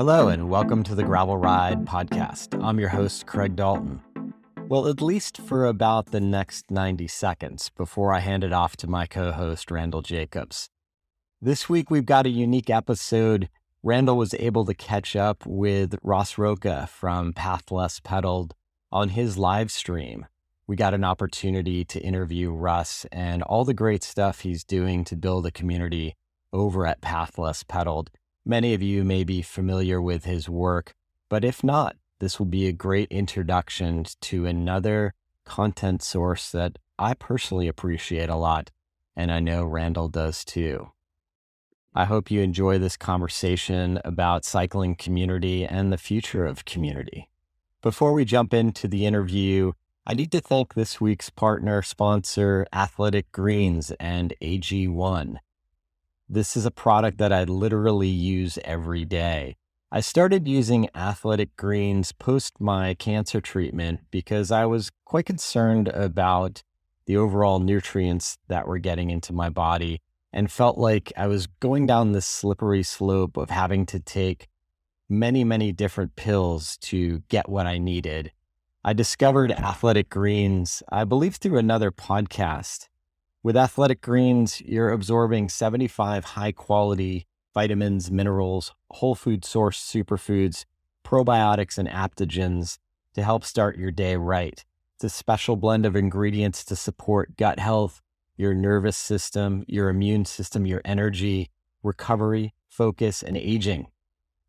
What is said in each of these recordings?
Hello, and welcome to the Gravel Ride podcast. I'm your host, Craig Dalton. Well, at least for about the next 90 seconds before I hand it off to my co host, Randall Jacobs. This week, we've got a unique episode. Randall was able to catch up with Russ Roca from Path Less Pedaled on his live stream. We got an opportunity to interview Russ and all the great stuff he's doing to build a community over at Path Less Pedaled. Many of you may be familiar with his work, but if not, this will be a great introduction to another content source that I personally appreciate a lot, and I know Randall does too. I hope you enjoy this conversation about cycling community and the future of community. Before we jump into the interview, I need to thank this week's partner sponsor, Athletic Greens and AG1. This is a product that I literally use every day. I started using Athletic Greens post my cancer treatment because I was quite concerned about the overall nutrients that were getting into my body and felt like I was going down this slippery slope of having to take many, many different pills to get what I needed. I discovered Athletic Greens, I believe, through another podcast. With Athletic Greens, you're absorbing 75 high quality vitamins, minerals, whole food source superfoods, probiotics, and adaptogens to help start your day right. It's a special blend of ingredients to support gut health, your nervous system, your immune system, your energy, recovery, focus, and aging.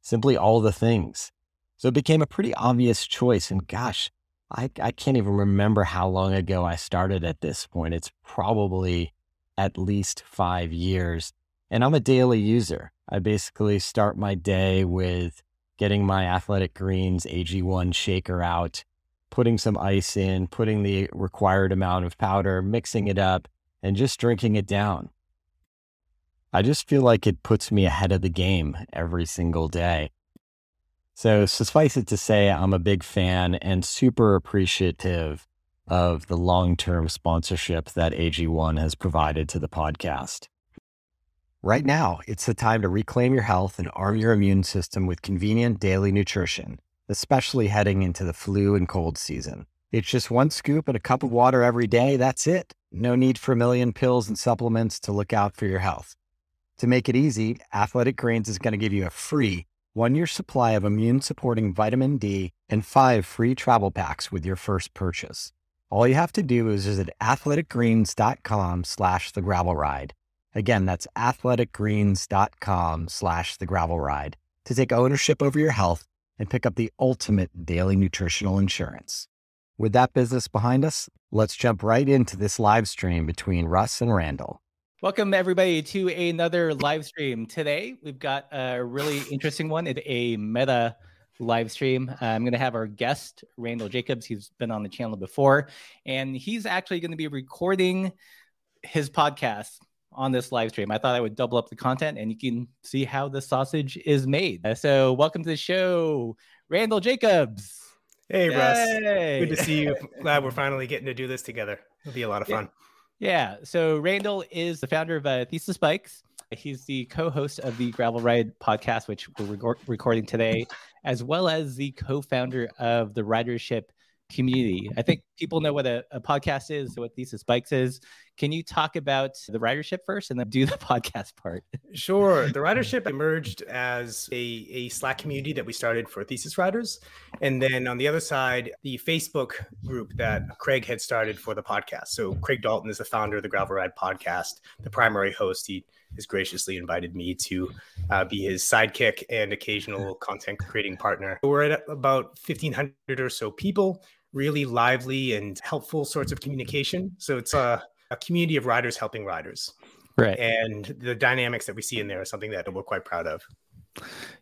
Simply all the things. So it became a pretty obvious choice. And gosh, I, I can't even remember how long ago I started at this point. It's probably at least five years. And I'm a daily user. I basically start my day with getting my Athletic Greens AG1 shaker out, putting some ice in, putting the required amount of powder, mixing it up, and just drinking it down. I just feel like it puts me ahead of the game every single day. So, suffice it to say, I'm a big fan and super appreciative of the long term sponsorship that AG1 has provided to the podcast. Right now, it's the time to reclaim your health and arm your immune system with convenient daily nutrition, especially heading into the flu and cold season. It's just one scoop and a cup of water every day. That's it. No need for a million pills and supplements to look out for your health. To make it easy, Athletic Greens is going to give you a free one year supply of immune supporting vitamin D, and five free travel packs with your first purchase. All you have to do is visit athleticgreens.com slash the gravel ride. Again, that's athleticgreens.com slash the gravel ride to take ownership over your health and pick up the ultimate daily nutritional insurance. With that business behind us, let's jump right into this live stream between Russ and Randall. Welcome, everybody, to another live stream. Today, we've got a really interesting one. It's a meta live stream. Uh, I'm going to have our guest, Randall Jacobs. He's been on the channel before, and he's actually going to be recording his podcast on this live stream. I thought I would double up the content and you can see how the sausage is made. Uh, so, welcome to the show, Randall Jacobs. Hey, Yay. Russ. Good to see you. Glad we're finally getting to do this together. It'll be a lot of fun. Yeah. Yeah. So Randall is the founder of uh, Thesis Bikes. He's the co-host of the Gravel Ride podcast, which we're recording today, as well as the co-founder of the Ridership community. I think people know what a, a, podcast is, what Thesis Bikes is. Can you talk about the ridership first and then do the podcast part? Sure. The ridership emerged as a, a Slack community that we started for Thesis Riders. And then on the other side, the Facebook group that Craig had started for the podcast. So Craig Dalton is the founder of the Gravel Ride podcast, the primary host. He has graciously invited me to uh, be his sidekick and occasional content creating partner. We're at about 1,500 or so people really lively and helpful sorts of communication. So it's a, a community of riders helping riders. Right. And the dynamics that we see in there is something that we're quite proud of.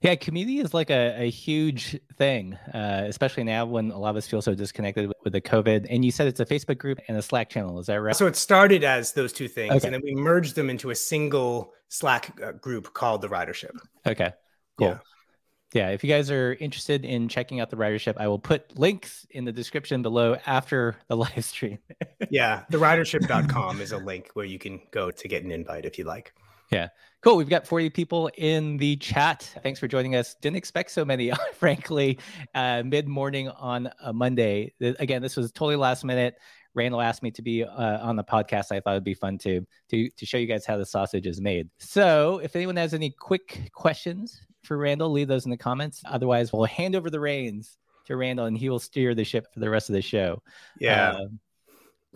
Yeah, community is like a, a huge thing, uh, especially now when a lot of us feel so disconnected with, with, the COVID. And you said it's a Facebook group and a Slack channel. Is that right? So it started as those two things, okay. and then we merged them into a single Slack uh, group called the Ridership. Okay, cool. Yeah yeah, if you guys are interested in checking out the ridership, I will put links in the description below after the live stream. yeah, the ridership.com is a link where you can go to get an invite if you like. Yeah. Cool. We've got 40 people in the chat. Thanks for joining us. Didn't expect so many, frankly, uh, mid morning on a Monday. Again, this was totally last minute. Randall asked me to be uh, on the podcast. I thought it'd be fun to, to to show you guys how the sausage is made. So, if anyone has any quick questions for Randall, leave those in the comments. Otherwise, we'll hand over the reins to Randall, and he will steer the ship for the rest of the show. Yeah. Uh,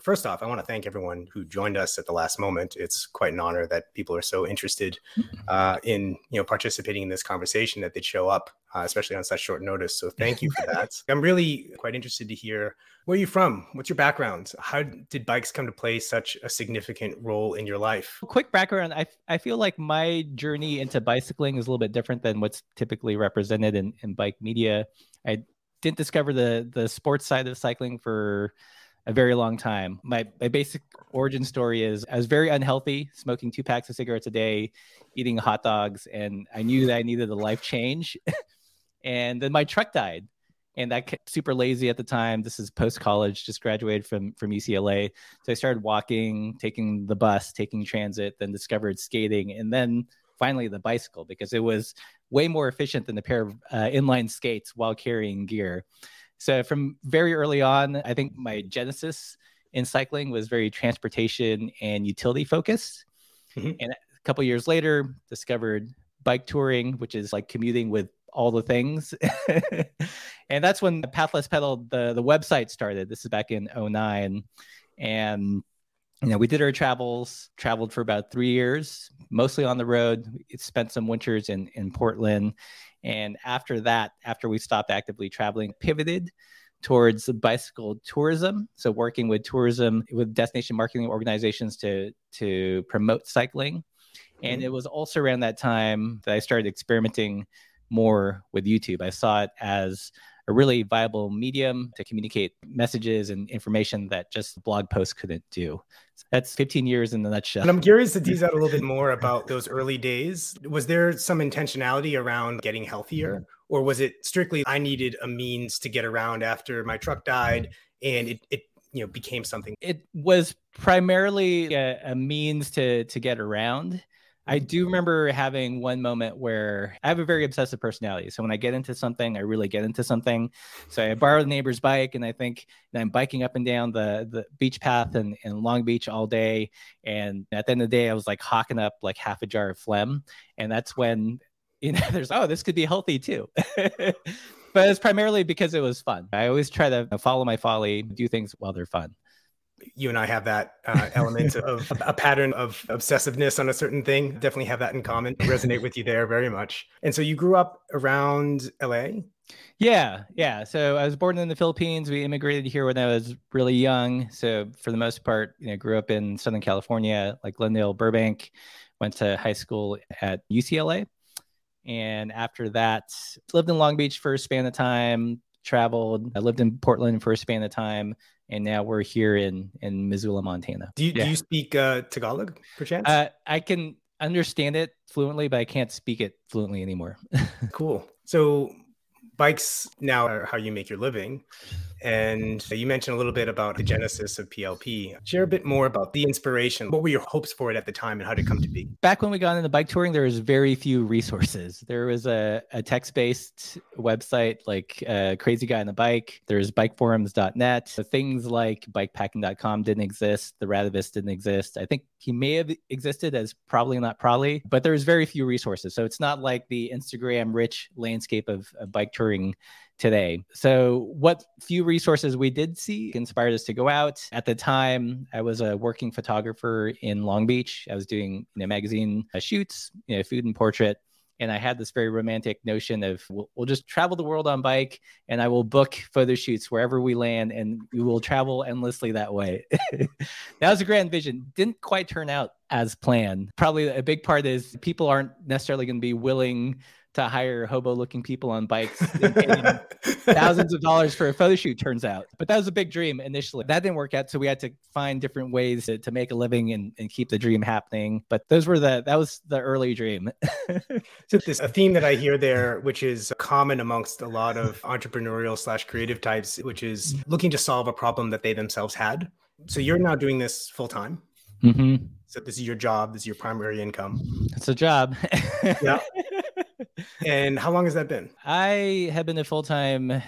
First off, I want to thank everyone who joined us at the last moment. It's quite an honor that people are so interested uh, in you know participating in this conversation that they'd show up, uh, especially on such short notice. So thank you for that. I'm really quite interested to hear where are you from? What's your background? How did bikes come to play such a significant role in your life? Quick background I, I feel like my journey into bicycling is a little bit different than what's typically represented in, in bike media. I didn't discover the the sports side of cycling for a very long time. My my basic origin story is I was very unhealthy, smoking two packs of cigarettes a day, eating hot dogs, and I knew that I needed a life change. and then my truck died, and I kept super lazy at the time. This is post college, just graduated from from UCLA, so I started walking, taking the bus, taking transit, then discovered skating, and then finally the bicycle because it was way more efficient than a pair of uh, inline skates while carrying gear. So from very early on, I think my genesis in cycling was very transportation and utility focused. Mm-hmm. And a couple years later, discovered bike touring, which is like commuting with all the things. and that's when Path Less Pedaled, the, the website started. This is back in 09. And you know, we did our travels, traveled for about three years, mostly on the road. We spent some winters in, in Portland and after that, after we stopped actively traveling, pivoted towards bicycle tourism. So working with tourism with destination marketing organizations to to promote cycling. And mm-hmm. it was also around that time that I started experimenting more with YouTube. I saw it as a really viable medium to communicate messages and information that just blog posts couldn't do. That's 15 years in the nutshell. And I'm curious to tease out a little bit more about those early days. Was there some intentionality around getting healthier? Or was it strictly I needed a means to get around after my truck died and it, it you know became something? It was primarily a, a means to to get around I do remember having one moment where I have a very obsessive personality. So when I get into something, I really get into something. So I borrowed a neighbor's bike and I think I'm biking up and down the, the beach path in, in Long Beach all day. And at the end of the day, I was like hawking up like half a jar of phlegm. And that's when, you know, there's, oh, this could be healthy too. but it's primarily because it was fun. I always try to follow my folly, do things while they're fun you and I have that uh, element of a pattern of obsessiveness on a certain thing. Definitely have that in common. Resonate with you there very much. And so you grew up around LA? Yeah, yeah. So I was born in the Philippines. We immigrated here when I was really young. So for the most part, you know, grew up in Southern California, like Glendale, Burbank. Went to high school at UCLA, and after that, lived in Long Beach for a span of time. Traveled. I lived in Portland for a span of time and now we're here in in Missoula, Montana. Do you, yeah. do you speak uh, Tagalog, perchance? Uh, I can understand it fluently, but I can't speak it fluently anymore. cool. So bikes now are how you make your living. And you mentioned a little bit about the genesis of PLP. Share a bit more about the inspiration. What were your hopes for it at the time and how did it come to be? Back when we got into bike touring, there was very few resources. There was a, a text based website like uh, Crazy Guy on the Bike. There's bikeforums.net. So things like bikepacking.com didn't exist. The Radavist didn't exist. I think he may have existed as probably not probably, but there was very few resources. So it's not like the Instagram rich landscape of, of bike touring today. So, what few resources we did see inspired us to go out. At the time, I was a working photographer in Long Beach. I was doing you know, magazine uh, shoots, you know, food and portrait. And I had this very romantic notion of we'll, we'll, just travel the world on bike and I will book photo shoots wherever we land and we will travel endlessly that way. that was a grand vision. Didn't quite turn out as planned. Probably a big part is people aren't necessarily going to be willing to hire hobo looking people on bikes thousands of dollars for a photo shoot turns out but that was a big dream initially that didn't work out so we had to find different ways to, to make a living and, and keep the dream happening but those were the that was the early dream so this a theme that i hear there which is common amongst a lot of entrepreneurial slash creative types which is looking to solve a problem that they themselves had so you're now doing this full time Mm-hmm. So this is your job. This is your primary income. It's a job. yeah. And how long has that been? I have been a full time uh,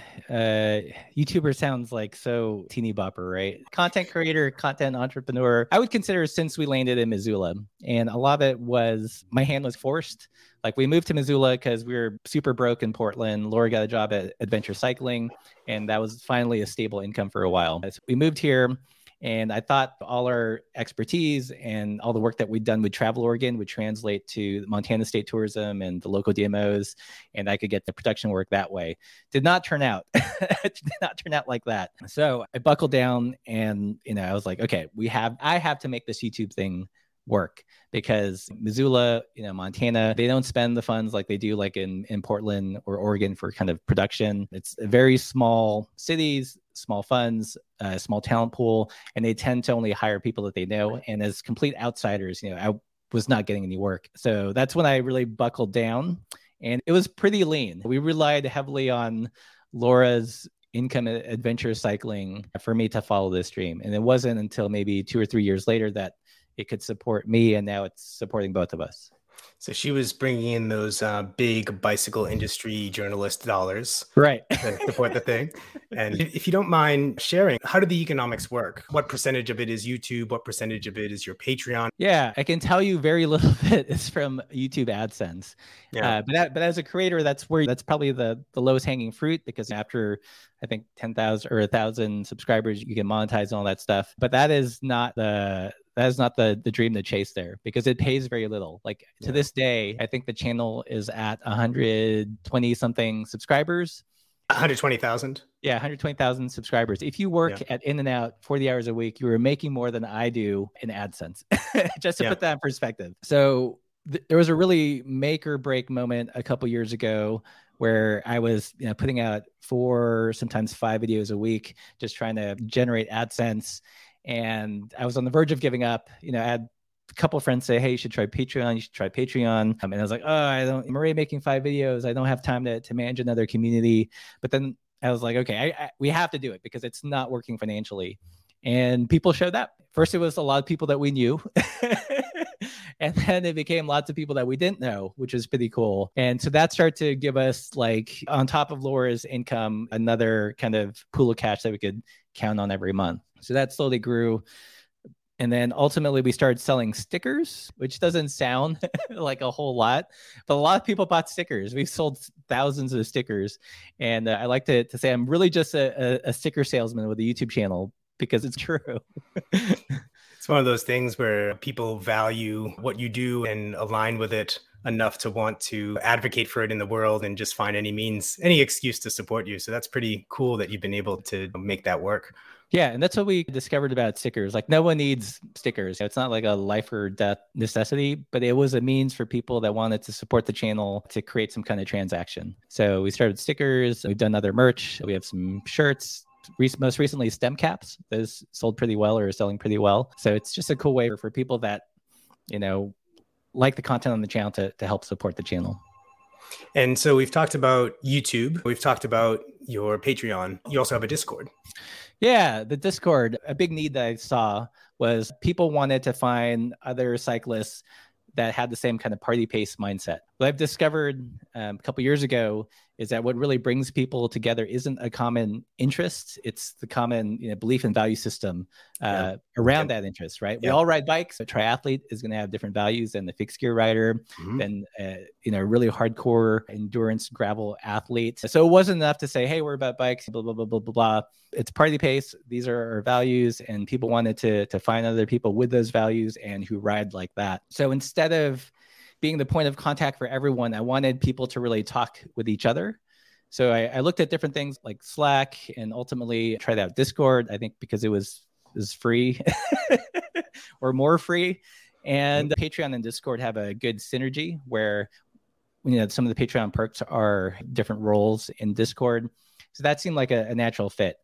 YouTuber. Sounds like so teeny bopper, right? Content creator, content entrepreneur. I would consider since we landed in Missoula, and a lot of it was my hand was forced. Like we moved to Missoula because we were super broke in Portland. Laura got a job at Adventure Cycling, and that was finally a stable income for a while. So we moved here and I thought all our expertise and all the work that we'd done with Travel Oregon would translate to Montana State Tourism and the local DMOs, and I could get the production work that way. Did not turn out. did not turn out like that. So I buckled down, and you know, I was like, okay, we have. I have to make this YouTube thing work because Missoula, you know, Montana, they don't spend the funds like they do like in in Portland or Oregon for kind of production. It's very small cities small funds, a small talent pool, and they tend to only hire people that they know. And as complete outsiders, you know, I was not getting any work. So that's when I really buckled down and it was pretty lean. We relied heavily on Laura's income adventure cycling for me to follow this dream. And it wasn't until maybe two or three years later that it could support me. And now it's supporting both of us. So she was bringing in those uh, big bicycle industry journalist dollars, right, to support the thing. And if you don't mind sharing, how do the economics work? What percentage of it is YouTube? What percentage of it is your Patreon? Yeah, I can tell you very little bit is from YouTube AdSense. Yeah, uh, but that, but as a creator, that's where that's probably the the lowest hanging fruit because after I think ten thousand or a thousand subscribers, you can monetize all that stuff. But that is not the that is not the the dream to chase there because it pays very little. Like yeah. to this day, I think the channel is at 120 something subscribers. 120,000. Yeah, 120,000 subscribers. If you work yeah. at In-N-Out 40 hours a week, you are making more than I do in AdSense. Just to yeah. put that in perspective. So th- there was a really make or break moment a couple years ago where I was you know putting out four, sometimes five videos a week, just trying to generate AdSense and I was on the verge of giving up. You know, I had a couple friends say, "Hey, you should try Patreon. You should try Patreon." Um, and I was like, "Oh, I don't." Already making five videos. I don't have time to to manage another community. But then I was like, "Okay, I, I, we have to do it because it's not working financially." And people showed up. First, it was a lot of people that we knew. and then it became lots of people that we didn't know, which was pretty cool. And so that started to give us like on top of Laura's income, another kind of pool of cash that we could count on every month. So that slowly grew. And then ultimately, we started selling stickers, which doesn't sound like a whole lot, but a lot of people bought stickers. We've sold thousands of stickers. And uh, I like to, to say I'm really just a, a, a sticker salesman with a YouTube channel because it's true. it's one of those things where people value what you do and align with it enough to want to advocate for it in the world and just find any means, any excuse to support you. So that's pretty cool that you've been able to make that work. Yeah, and that's what we discovered about stickers. Like no one needs stickers. It's not like a life or death necessity, but it was a means for people that wanted to support the channel to create some kind of transaction. So we started stickers, we've done other merch, we have some shirts, most recently stem caps. Those sold pretty well or are selling pretty well. So it's just a cool way for people that you know like the content on the channel to, to help support the channel. And so we've talked about youtube. We've talked about your patreon. You also have a discord yeah, the Discord, a big need that I saw was people wanted to find other cyclists that had the same kind of party pace mindset. What I've discovered um, a couple years ago is that what really brings people together isn't a common interest; it's the common you know, belief and value system uh, yeah. around yeah. that interest. Right? Yeah. We all ride bikes. A triathlete is going to have different values than the fixed gear rider, mm-hmm. than uh, you know, really hardcore endurance gravel athlete. So it wasn't enough to say, "Hey, we're about bikes." Blah blah blah blah blah. blah. It's party pace. These are our values, and people wanted to to find other people with those values and who ride like that. So instead of being the point of contact for everyone, I wanted people to really talk with each other. So I, I looked at different things like Slack and ultimately tried out Discord. I think because it was is free or more free. And Patreon and Discord have a good synergy where you know some of the Patreon perks are different roles in Discord. So that seemed like a, a natural fit.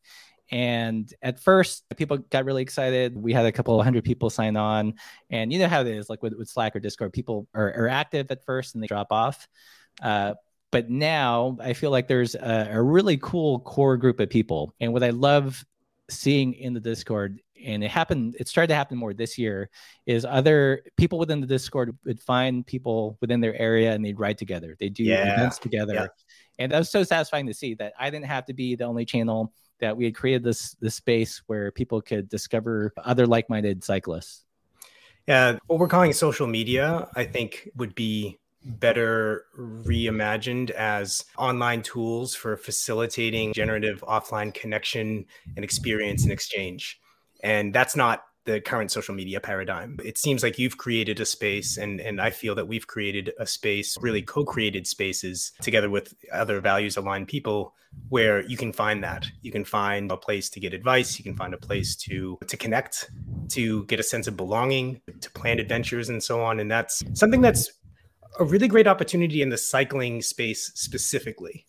And at first, people got really excited. We had a couple hundred people sign on. And you know how it is, like with, with Slack or Discord, people are, are active at first and they drop off. Uh, but now I feel like there's a, a really cool core group of people. And what I love seeing in the Discord and it happened it started to happen more this year is other people within the discord would find people within their area and they'd ride together they do yeah. events together yeah. and that was so satisfying to see that i didn't have to be the only channel that we had created this this space where people could discover other like-minded cyclists yeah what we're calling social media i think would be better reimagined as online tools for facilitating generative offline connection and experience and exchange. And that's not the current social media paradigm. It seems like you've created a space, and, and I feel that we've created a space, really co created spaces together with other values aligned people where you can find that. You can find a place to get advice, you can find a place to, to connect, to get a sense of belonging, to plan adventures, and so on. And that's something that's a really great opportunity in the cycling space specifically.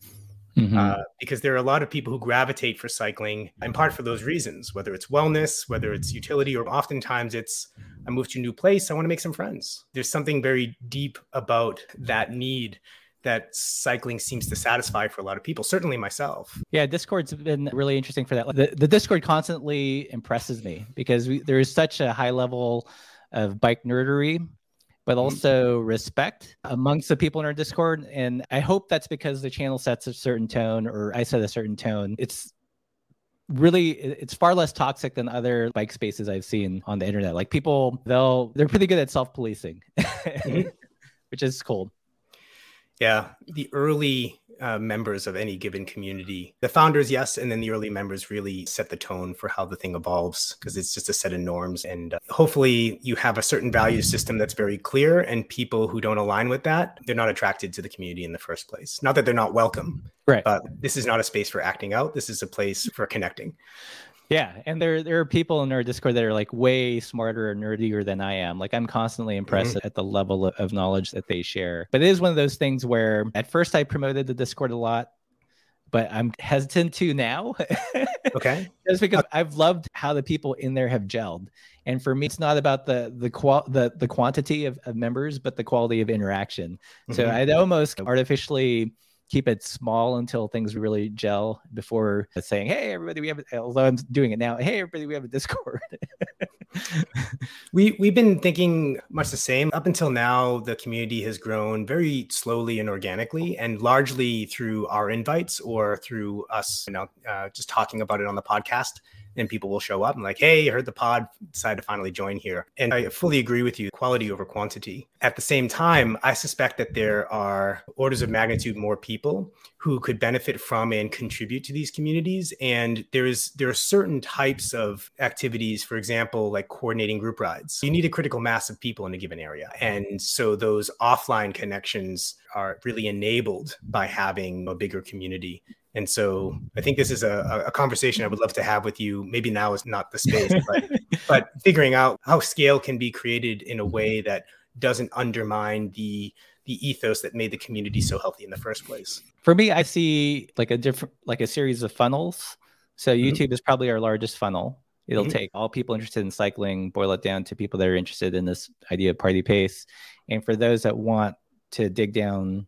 Mm-hmm. Uh, because there are a lot of people who gravitate for cycling in part for those reasons, whether it's wellness, whether it's utility, or oftentimes it's I moved to a new place, I want to make some friends. There's something very deep about that need that cycling seems to satisfy for a lot of people, certainly myself. Yeah, Discord's been really interesting for that. The, the Discord constantly impresses me because we, there is such a high level of bike nerdery but mm-hmm. also respect amongst the people in our Discord. And I hope that's because the channel sets a certain tone or I set a certain tone. It's really it's far less toxic than other bike spaces I've seen on the internet. Like people they'll they're pretty good at self-policing, mm-hmm. which is cool. Yeah, the early uh, members of any given community. The founders, yes, and then the early members really set the tone for how the thing evolves because it's just a set of norms. And uh, hopefully, you have a certain value system that's very clear, and people who don't align with that, they're not attracted to the community in the first place. Not that they're not welcome, right? But this is not a space for acting out. This is a place for connecting. Yeah, and there there are people in our Discord that are like way smarter or nerdier than I am. Like I'm constantly impressed mm-hmm. at the level of knowledge that they share. But it is one of those things where at first I promoted the Discord a lot, but I'm hesitant to now. okay. Just because I've loved how the people in there have gelled. And for me, it's not about the the qual the the quantity of, of members, but the quality of interaction. Mm-hmm. So I'd almost artificially keep it small until things really gel before saying, "Hey, everybody, we have." A, although I'm doing it now, "Hey, everybody, we have a Discord." we we've been thinking much the same up until now. The community has grown very slowly and organically, and largely through our invites or through us, you know, uh, just talking about it on the podcast and people will show up and like, hey, I heard the pod, decided to finally join here. And I fully agree with you, quality over quantity. At the same time, I suspect that there are orders of magnitude more people who could benefit from and contribute to these communities. And there's there are certain types of activities, for example, like coordinating group rides. You need a critical mass of people in a given area. And so those offline connections are really enabled by having a bigger community and so I think this is a, a conversation I would love to have with you. Maybe now is not the space, but, but figuring out how scale can be created in a way that doesn't undermine the the ethos that made the community so healthy in the first place. For me, I see like a different like a series of funnels. So mm-hmm. YouTube mm-hmm. is probably our largest funnel. It'll mm-hmm. take all people interested in cycling, boil it down to people that are interested in this idea of party pace. And for those that want to dig down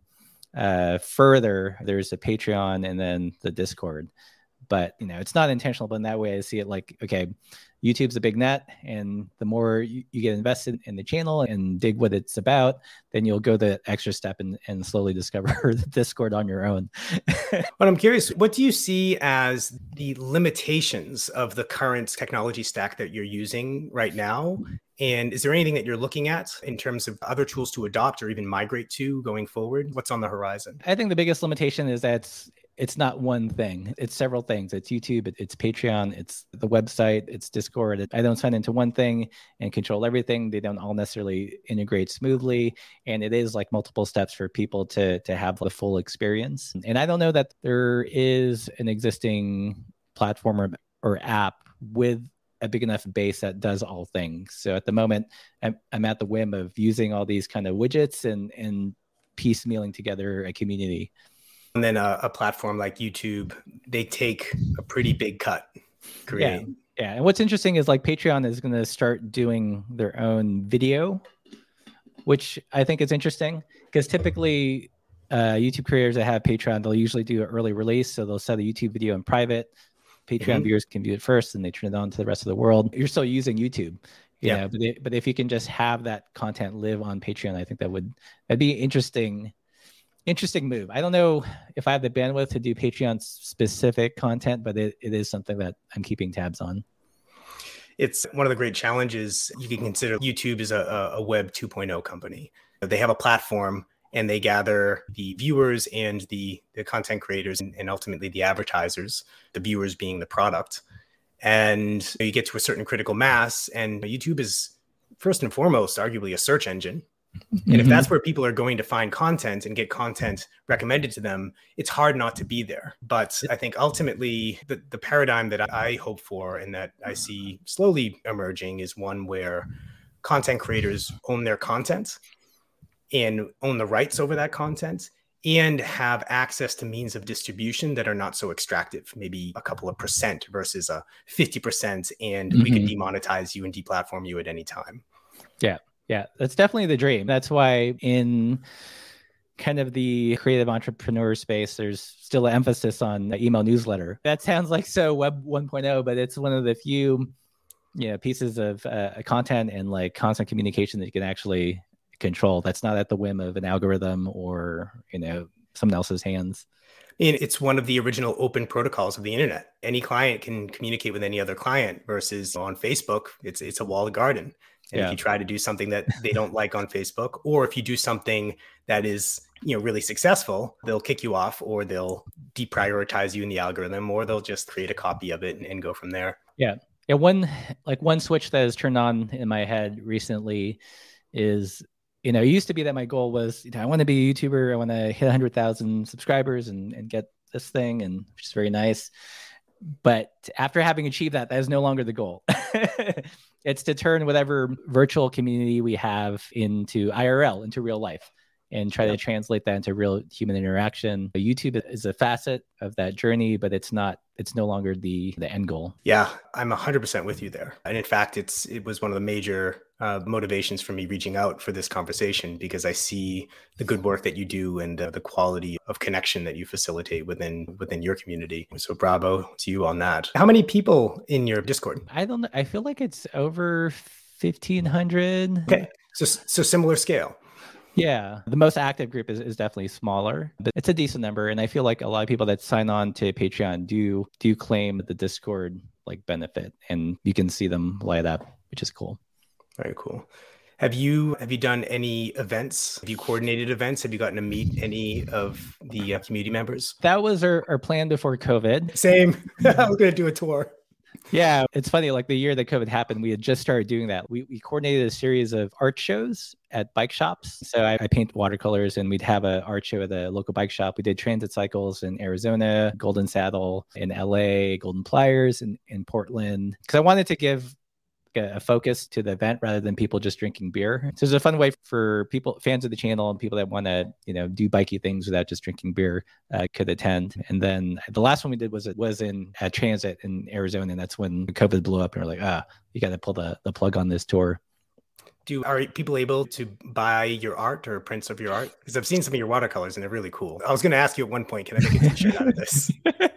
uh, further, there's a Patreon and then the Discord. But you know, it's not intentional, but in that way, I see it like okay, YouTube's a big net, and the more you, you, get invested in the channel and dig what it's about, then you'll go the extra step and, and slowly discover the Discord on your own. but I'm curious, what do you see as the limitations of the current technology stack that you're using right now? And is there anything that you're looking at in terms of other tools to adopt or even migrate to going forward? What's on the horizon? I think the biggest limitation is that it's not one thing. It's several things. It's youtube it's patreon it's the website it's discord. I don't sign into one thing and control everything. They don't all necessarily integrate smoothly and it is like multiple steps for people to to have the full experience. And i don't know that there is an existing platform or, or app with a big enough base that does all things. So at the moment i'm, I'm at the whim of using all these kind of widgets and and piecemealing together a community and then a, a, platform like YouTube, they take a pretty big cut. Creating. Yeah. yeah. And what's interesting is like Patreon is going to start doing their own video, which I think is interesting because typically uh, YouTube creators that have Patreon, they'll usually do an early release. So they'll set a YouTube video in private Patreon Mhm. viewers can view it first, and they turn it on to the rest of the world. You're still using YouTube. You Yeah. know, but, it, but if you can just have that content live on Patreon, I think that would that'd be interesting interesting move. I don't know if I have the bandwidth to do Patreon specific content, but it, it is something that I'm keeping tabs on. It's one of the great challenges you can consider. YouTube is a, a Web 2.0 company. They have a platform and they gather the viewers and the, the content creators and, and ultimately the advertisers, the viewers being the product. And you get to a certain critical mass, and YouTube is first and foremost, arguably a search engine. And if that's mm-hmm. where people are going to find content and get content recommended to them, it's hard not to be there. But I think ultimately, the, the paradigm that I hope for and that I see slowly emerging is one where content creators own their content and own the rights over that content and have access to means of distribution that are not so extractive, maybe a couple of percent versus a 50%, and we could mm-hmm. demonetize you and deplatform you at any time. Yeah, that's definitely the dream. That's why in kind of the creative entrepreneur space, there's still an emphasis on the email newsletter. That sounds like so web 1.0, but it's one of the few you know pieces of uh, content and like constant communication that you can actually control. That's not at the whim of an algorithm or you know someone else's hands. And it's one of the original open protocols of the internet. Any client can communicate with any other client versus on Facebook, it's it's a walled garden. And Yeah. if you try to do something that they don't like on Facebook, or if you do something that is you know really successful, they'll kick you off, or they'll deprioritize you in the algorithm, or they'll just create a copy of it and, and go from there. Yeah, yeah. one like one switch that has turned on in my head recently is you know, it used to be that my goal was, you know, I want to be a YouTuber, I want to hit 100,000 subscribers and and get this thing and which is very nice. But after having achieved that, that is no longer the goal. it's to turn whatever virtual community we have into IRL, into real life, and try to translate that into real human interaction. YouTube is a facet of that journey, but it's not. It's no longer the the end goal. Yeah, I'm 100% with you there. And in fact, it's it was one of the major uh, motivations for me reaching out for this conversation because I see the good work that you do and uh, the quality of connection that you facilitate within within your community. So bravo to you on that. How many people in your Discord? I don't know. I feel like it's over fifteen hundred. Okay, so so similar scale. Yeah, the most active group is, is definitely smaller, but it's a decent number. And I feel like a lot of people that sign on to Patreon do do claim the Discord like benefit, and you can see them light up, which is cool. Very cool. Have you have you done any events? Have you coordinated events? Have you gotten to meet any of the uh, community members? That was our, our plan before COVID. Same. I was going to do a tour. Yeah, it's funny. Like the year that COVID happened, we had just started doing that. We, we coordinated a series of art shows at bike shops. So I, I paint watercolors, and we'd have an art show at a local bike shop. We did transit cycles in Arizona, Golden Saddle in LA, Golden Pliers in, in Portland. Because I wanted to give a, a focus to the event rather than people just drinking beer. So it's a fun way for people, fans of the channel, and people that want to, you know, do bikey things without just drinking beer uh, could attend. And then the last one we did was it was in uh, transit in Arizona, and that's when COVID blew up, and we're like, ah, you got to pull the the plug on this tour. Do are people able to buy your art or prints of your art? Because I've seen some of your watercolors and they're really cool. I was going to ask you at one point, can I make a T-shirt out of this?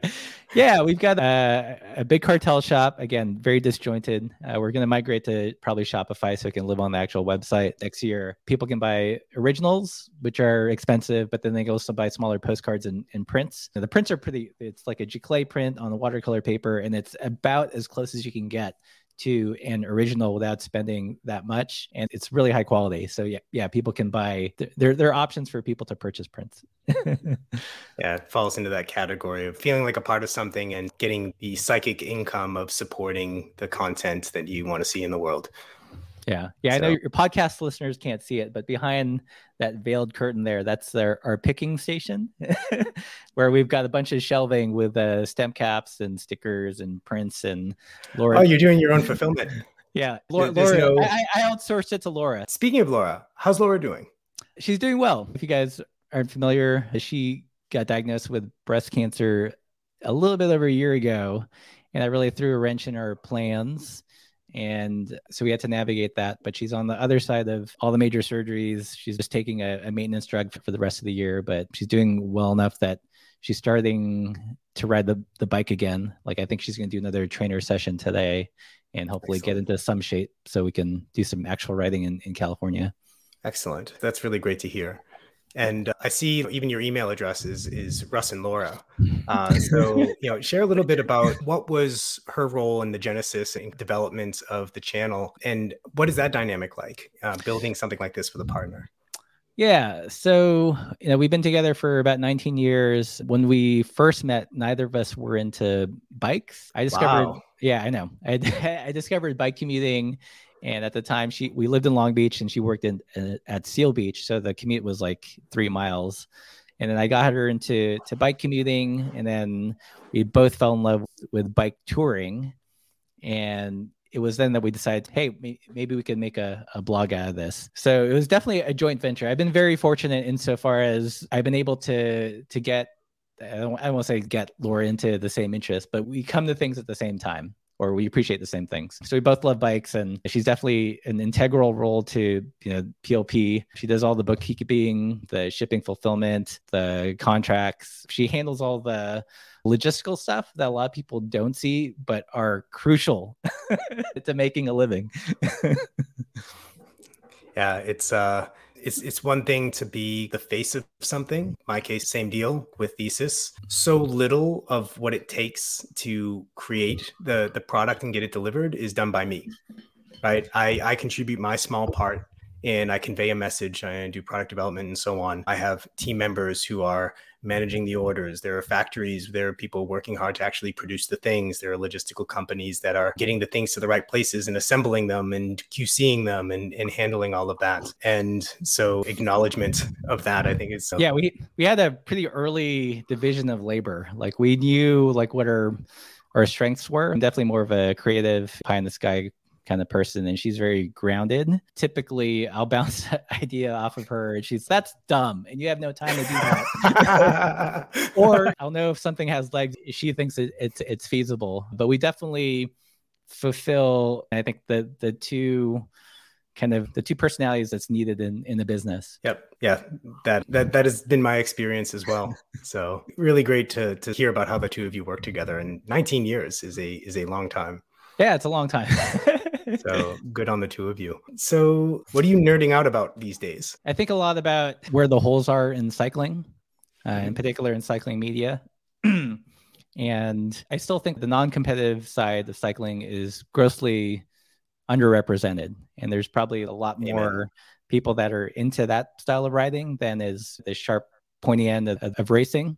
yeah, we've got a, a big cartel shop. Again, very disjointed. Uh, we're going to migrate to probably Shopify so it can live on the actual website next year. People can buy originals, which are expensive, but then they can also buy smaller postcards and, and prints. Now, the prints are pretty, it's like a giclée print on a watercolor paper, and it's about as close as you can get to an original without spending that much and it's really high quality. So yeah yeah people can buy there there are options for people to purchase prints. Yeah it falls into that category of feeling like a part of something and getting the psychic income of supporting the content that you want to see in the world yeah. Yeah i know your podcast listeners can't see it but behind that veiled curtain there that's their our picking station where we've got a bunch of shelving with uh, stem caps and stickers and prints and laura oh you're doing your own fulfillment. Yeah. Laura, laura no... I, I outsourced it to laura. Speaking of laura how's laura doing? She's doing well. If you guys aren't familiar she got diagnosed with breast cancer a little bit over a year ago and that really threw a wrench in our plans And so we had to navigate that. But she's on the other side of all the major surgeries. She's just taking a, a maintenance drug for the rest of the year, but she's doing well enough that she's starting to ride the, the bike again. Like I think she's going to do another trainer session today and hopefully Excellent. get into some shape so we can do some actual riding in, in California. Excellent. That's really great to hear. And uh, I see even your email address is, is Russ and Laura. Uh, so, you know, share a little bit about what was her role in the genesis and development of the channel, and what is that dynamic like, uh, building something like this with a partner? Yeah. So, you know, we've been together for about 19 years. When we first met, neither of us were into bikes. I discovered, wow. yeah, I know. I, I discovered bike commuting and at the time, she we lived in Long Beach, and she worked in uh, at Seal Beach, so the commute was like three miles. And then I got her into to bike commuting, and then we both fell in love with bike touring. And it was then that we decided, hey, maybe we could make a, a blog out of this. So it was definitely a joint venture. I've been very fortunate insofar as I've been able to to get I don't, I don't want to say get Laura into the same interest, but we come to things at the same time or we appreciate the same things. So we both love bikes, and she's definitely an integral role to you know PLP. She does all the bookkeeping, the shipping fulfillment, the contracts. She handles all the logistical stuff that a lot of people don't see, but are crucial to making a living. yeah, it's uh it's it's one thing to be the face of something. My case, same deal with thesis. So little of what it takes to create the the product and get it delivered is done by me. Right? I I contribute my small part and I convey a message and do product development and so on. I have team members who are managing the orders. There are factories, there are people working hard to actually produce the things. There are logistical companies that are getting the things to the right places and assembling them and QCing them and, and handling all of that. And so acknowledgement of that, I think is so- yeah. We we had a pretty early division of labor. Like we knew like what our our strengths were. I'm definitely more of a creative pie in the sky kind of person and she's very grounded. Typically, I'll bounce that idea off of her and she's that's dumb and you have no time to do that. or I'll know if something has legs, she thinks it, it's it's feasible. But we definitely fulfill I think the the two kind of the two personalities that's needed in in the business. Yep. Yeah. That that that has been my experience as well. so really great to to hear about how the two of you work together. And 19 years is a is a long time. Yeah, it's a long time. so good on the two of you. So, what are you nerding out about these days? I think a lot about where the holes are in cycling, uh, in mm-hmm. particular in cycling media. and I still think the non competitive side of cycling is grossly underrepresented. And there's probably a lot more Amen. people that are into that style of riding than is the sharp, pointy end of, of racing.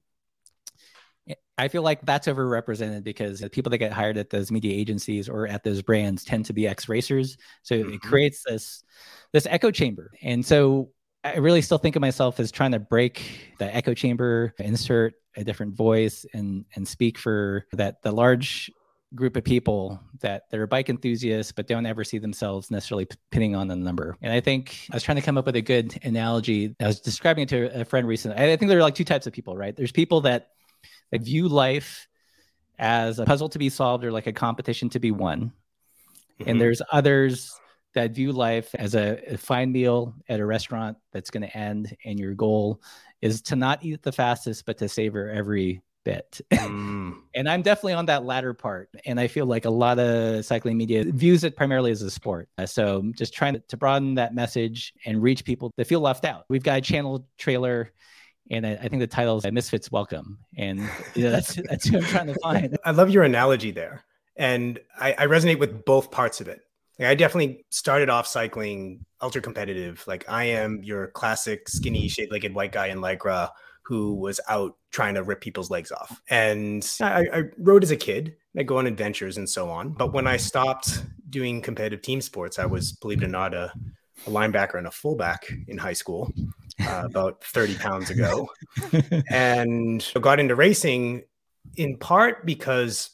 I feel like that's overrepresented because the people that get hired at those media agencies or at those brands tend to be ex racers. So mm-hmm. it creates this this echo chamber. And so I really still think of myself as trying to break the echo chamber, insert a different voice and and speak for that the large group of people that that are bike enthusiasts but don't ever see themselves necessarily pinning on the number. And I think I was trying to come up with a good analogy. I was describing it to a friend recently. I think there are like two types of people, right? There's people that I view life as a puzzle to be solved or like a competition to be won. Mm-hmm. And there's others that view life as a, a fine meal at a restaurant that's going to end, and your goal is to not eat the fastest, but to savor every bit. Mm. and I'm definitely on that latter part. And I feel like a lot of cycling media views it primarily as a sport. So just trying to, to broaden that message and reach people that feel left out. We've got a channel trailer and I, I, think the title is Misfits Welcome, and you know, that's that's what I'm trying to find. I love your analogy there, and I, I resonate with both parts of it. Like, I definitely started off cycling ultra competitive. Like I am your classic skinny, shade-legged white guy in lycra who was out trying to rip people's legs off. And I, I rode as a kid. I go on adventures and so on. But when I stopped doing competitive team sports, I was, believe it or not, a, a linebacker and a fullback in high school uh, about 30 pounds ago and got into racing in part because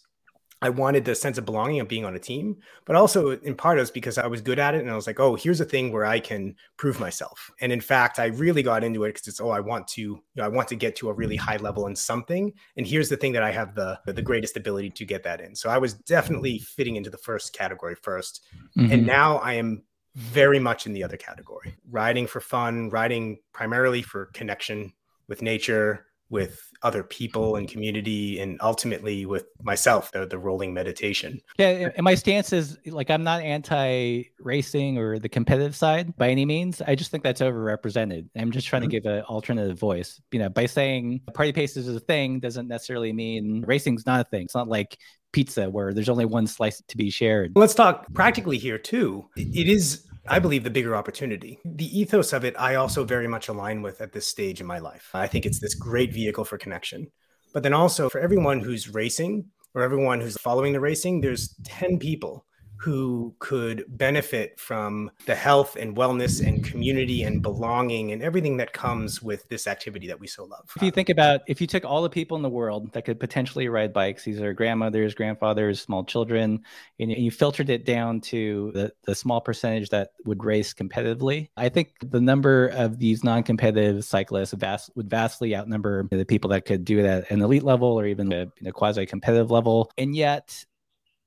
I wanted the sense of belonging of being on a team, but also in part it was because I was good at it. And I was like, oh, here's a thing where I can prove myself. And in fact, I really got into it because it's, oh, I want to, you know, I want to get to a really high level in something. And here's the thing that I have the, the greatest ability to get that in. So I was definitely fitting into the first category 1st mm-hmm. And now I am very much in the other category, riding for fun, riding primarily for connection with nature, with other people and community and ultimately with myself the, the rolling meditation. Yeah and my stance is like i'm not anti racing or the competitive side by any means. I just think that's overrepresented. I'm just trying mm-hmm. to give an alternative voice. You know by saying party pace is a thing doesn't necessarily mean racing's not a thing. It's not like pizza where there's only one slice to be shared. Let's talk practically here too. It is I believe the bigger opportunity. The ethos of it, I also very much align with at this stage in my life. I think it's this great vehicle for connection. But then also for everyone who's racing or everyone who's following the racing, there's 10 people who could benefit from the health and wellness and community and belonging and everything that comes with this activity that we so love. If you think about if you took all the people in the world that could potentially ride bikes, these are grandmothers, grandfathers, small children, and you filtered it down to the, the small percentage that would race competitively, I think the number of these non-competitive cyclists vast, would vastly outnumber the people that could do it at an elite level or even a, a quasi-competitive level. And yet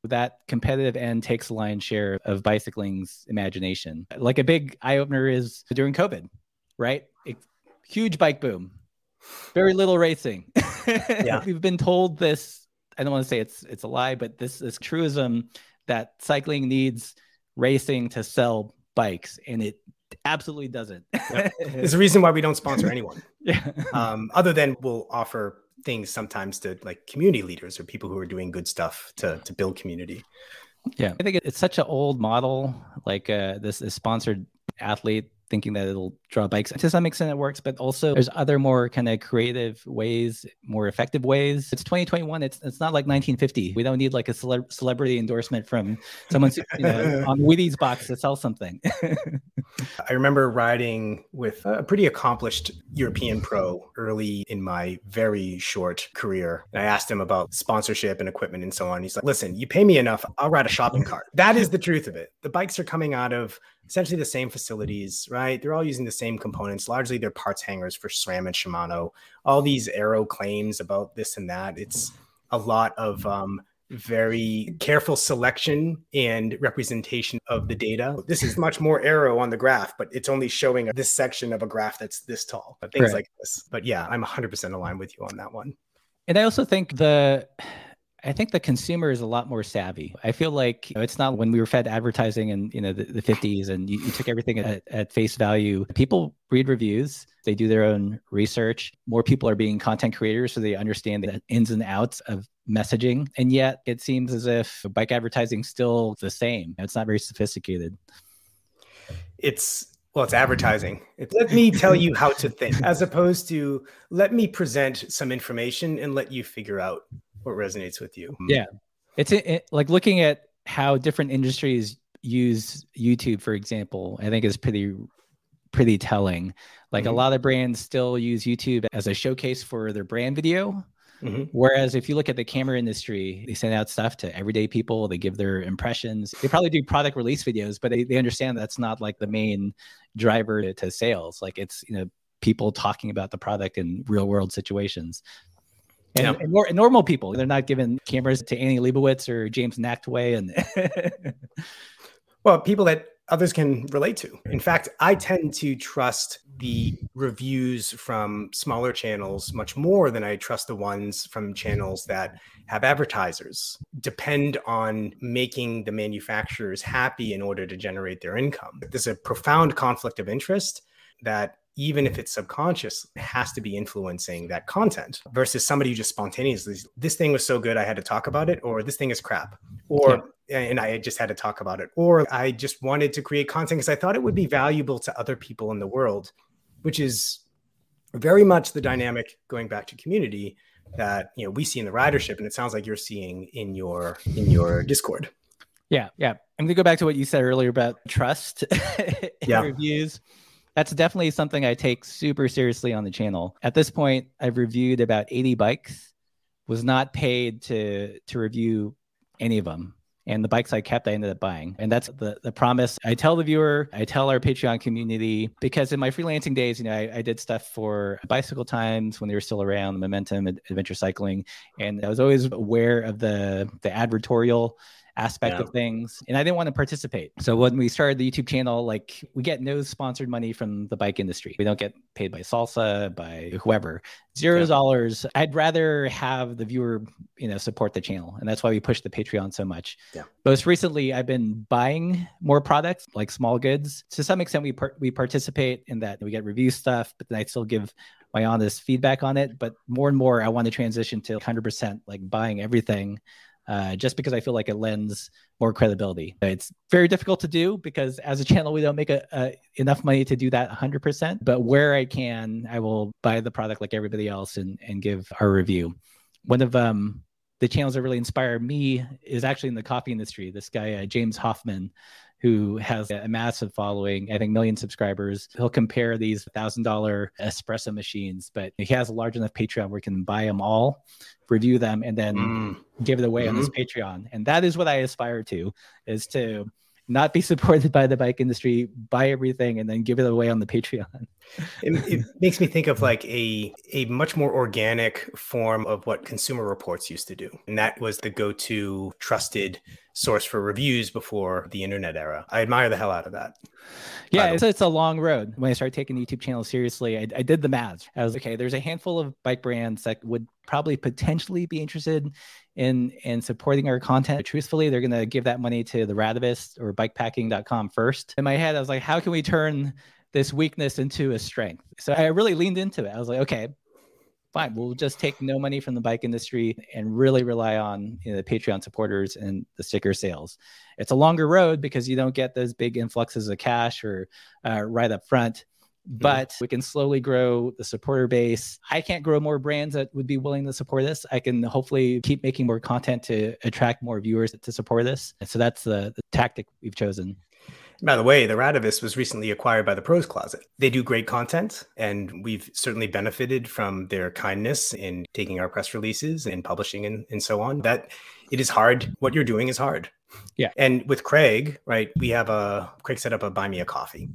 that competitive end takes the lion's share of bicycling's imagination. Like a big eye opener is during COVID, right? A huge bike boom, very little racing. Yeah. We've been told this. I don't want to say it's it's a lie, but this is truism that cycling needs racing to sell bikes, and it absolutely doesn't. Yep. There's a reason why we don't sponsor anyone. yeah. Um, other than we'll offer things sometimes to like community leaders or people who are doing good stuff to to build community. Yeah, I think it's such an old model, like uh, this, this sponsored athlete thinking that it'll draw bikes. To some extent, it works, but also there's other more kind of creative ways, more effective ways. It's 2021. It's it's not like 1950. We don't need like a cele- celebrity endorsement from someone you know, on Wheaties box to sell something. I remember riding with a pretty accomplished European pro early in my very short career. And I asked him about sponsorship and equipment and so on. He's like, "Listen, you pay me enough, I'll ride a shopping cart." That is the truth of it. The bikes are coming out of essentially the same facilities, right? They're all using the same components. Largely, they're parts hangers for SRAM and Shimano. All these aero claims about this and that. It's a lot of um, very careful selection and representation of the data. This is much more aero on the graph, but it's only showing this section of a graph that's this tall, but things right. like this. But yeah, I'm 100% aligned with you on that one. And I also think the I think the consumer is a lot more savvy. I feel like you know, it's not when we were fed advertising in you know the, the 50s and you, you took everything at, at, face value. People read reviews, they do their own research. More people are being content creators, so they understand the ins and outs of messaging. And yet, it seems as if bike advertising is still the same. It's not very sophisticated. It's well, it's advertising. It's, let me tell you how to think, as opposed to let me present some information and let you figure out what resonates with you. Yeah. It's it, like looking at how different industries use YouTube, for example, I think is pretty pretty telling. Like mm-hmm. a lot of brands still use YouTube as a showcase for their brand video. Mm-hmm. Whereas if you look at the camera industry, they send out stuff to everyday people, they give their impressions. They probably do product release videos, but they, they understand that's not like the main driver to, to sales. Like it's, you know, people talking about the product in real world situations. And, yeah. and, and, normal people, they're not giving cameras to Annie Leibovitz or James Nachtwey. And well, people that others can relate to. In fact, I tend to trust the reviews from smaller channels much more than I trust the ones from channels that have advertisers. Depend on making the manufacturers happy in order to generate their income. There's a profound conflict of interest that even if mm. it's subconscious, has to be influencing that content versus somebody who just spontaneously, this thing was so good, I had to talk about it, or this thing is crap, or, yeah. and I just had to talk about it, or I just wanted to create content because I thought it would be valuable to other people in the world, which is very much the dynamic going back to community that you know we see in the ridership and it sounds like you're seeing in your in your discord yeah yeah i'm going to go back to what you said earlier about trust yeah. reviews that's definitely something I take super seriously on the channel. At this point, I've reviewed about 80 bikes, was not paid to to review any of them and the bikes I kept, I ended up buying. And that's the, the promise. I tell the viewer, I tell our Patreon community, because in my freelancing days, you know, I, I did stuff for Bicycle Times when they were still around, Momentum, Adventure Cycling. And I was always aware of the the advertorial aspect yeah. of things and i didn't want to participate. So when we started the youtube channel like we get no sponsored money from the bike industry. We don't get paid by salsa by whoever. Zero dollars. Yeah. i'd rather have the viewer you know support the channel and that's why we push the patreon so much. Yeah. Most recently i've been buying more products like small goods. To some extent we par- we participate in that we get review stuff but then i still give my honest feedback on it. But more and more i want to transition to 100% like buying everything uh, just because I feel like it lends more credibility. It's very difficult to do because as a channel, we don't make a, a, enough money to do that 100%. But where I can, I will buy the product like everybody else and, and give our review. One of um, the channels that really inspired me is actually in the coffee industry. This guy, uh, James Hoffmann, who has a massive following, I think million subscribers. He'll compare these thousand dollar espresso machines, but he has a large enough Patreon where we can buy them all, review them, and then mm. give it away mm-hmm. on his mm-hmm. Patreon. And that is what I aspire to is to not be supported by the bike industry, buy everything, and then give it away on the Patreon. it, it, makes me think of like a a much more organic form of what Consumer Reports used to do, and that was the go-to trusted source for reviews before the internet era. I admire the hell out of that. Yeah, it's, it's a long road. When I started taking the YouTube channel seriously, I, I did the math. I was okay. There's a handful of bike brands that would probably potentially be interested in in supporting our content. Truthfully, they're going to give that money to the Radavist or bikepacking.com first. In my head, I was like, how can we turn this weakness into a strength? So I really leaned into it. I was like, okay, fine, we'll just take no money from the bike industry and really rely on you know, the Patreon supporters and the sticker sales. It's a longer road because you don't get those big influxes of cash or uh, right up front. Mm-hmm. But we can slowly grow the supporter base. I can't grow more brands that would be willing to support this. I can hopefully keep making more content to attract more viewers to support this. And so that's the, the tactic we've chosen. By the way, the Radavist was recently acquired by the Pros Closet. They do great content, and we've certainly benefited from their kindness in taking our press releases and publishing and, and so on. That it is hard. What you're doing is hard. Yeah. And with Craig, right, we have a Craig set up a buy me a coffee.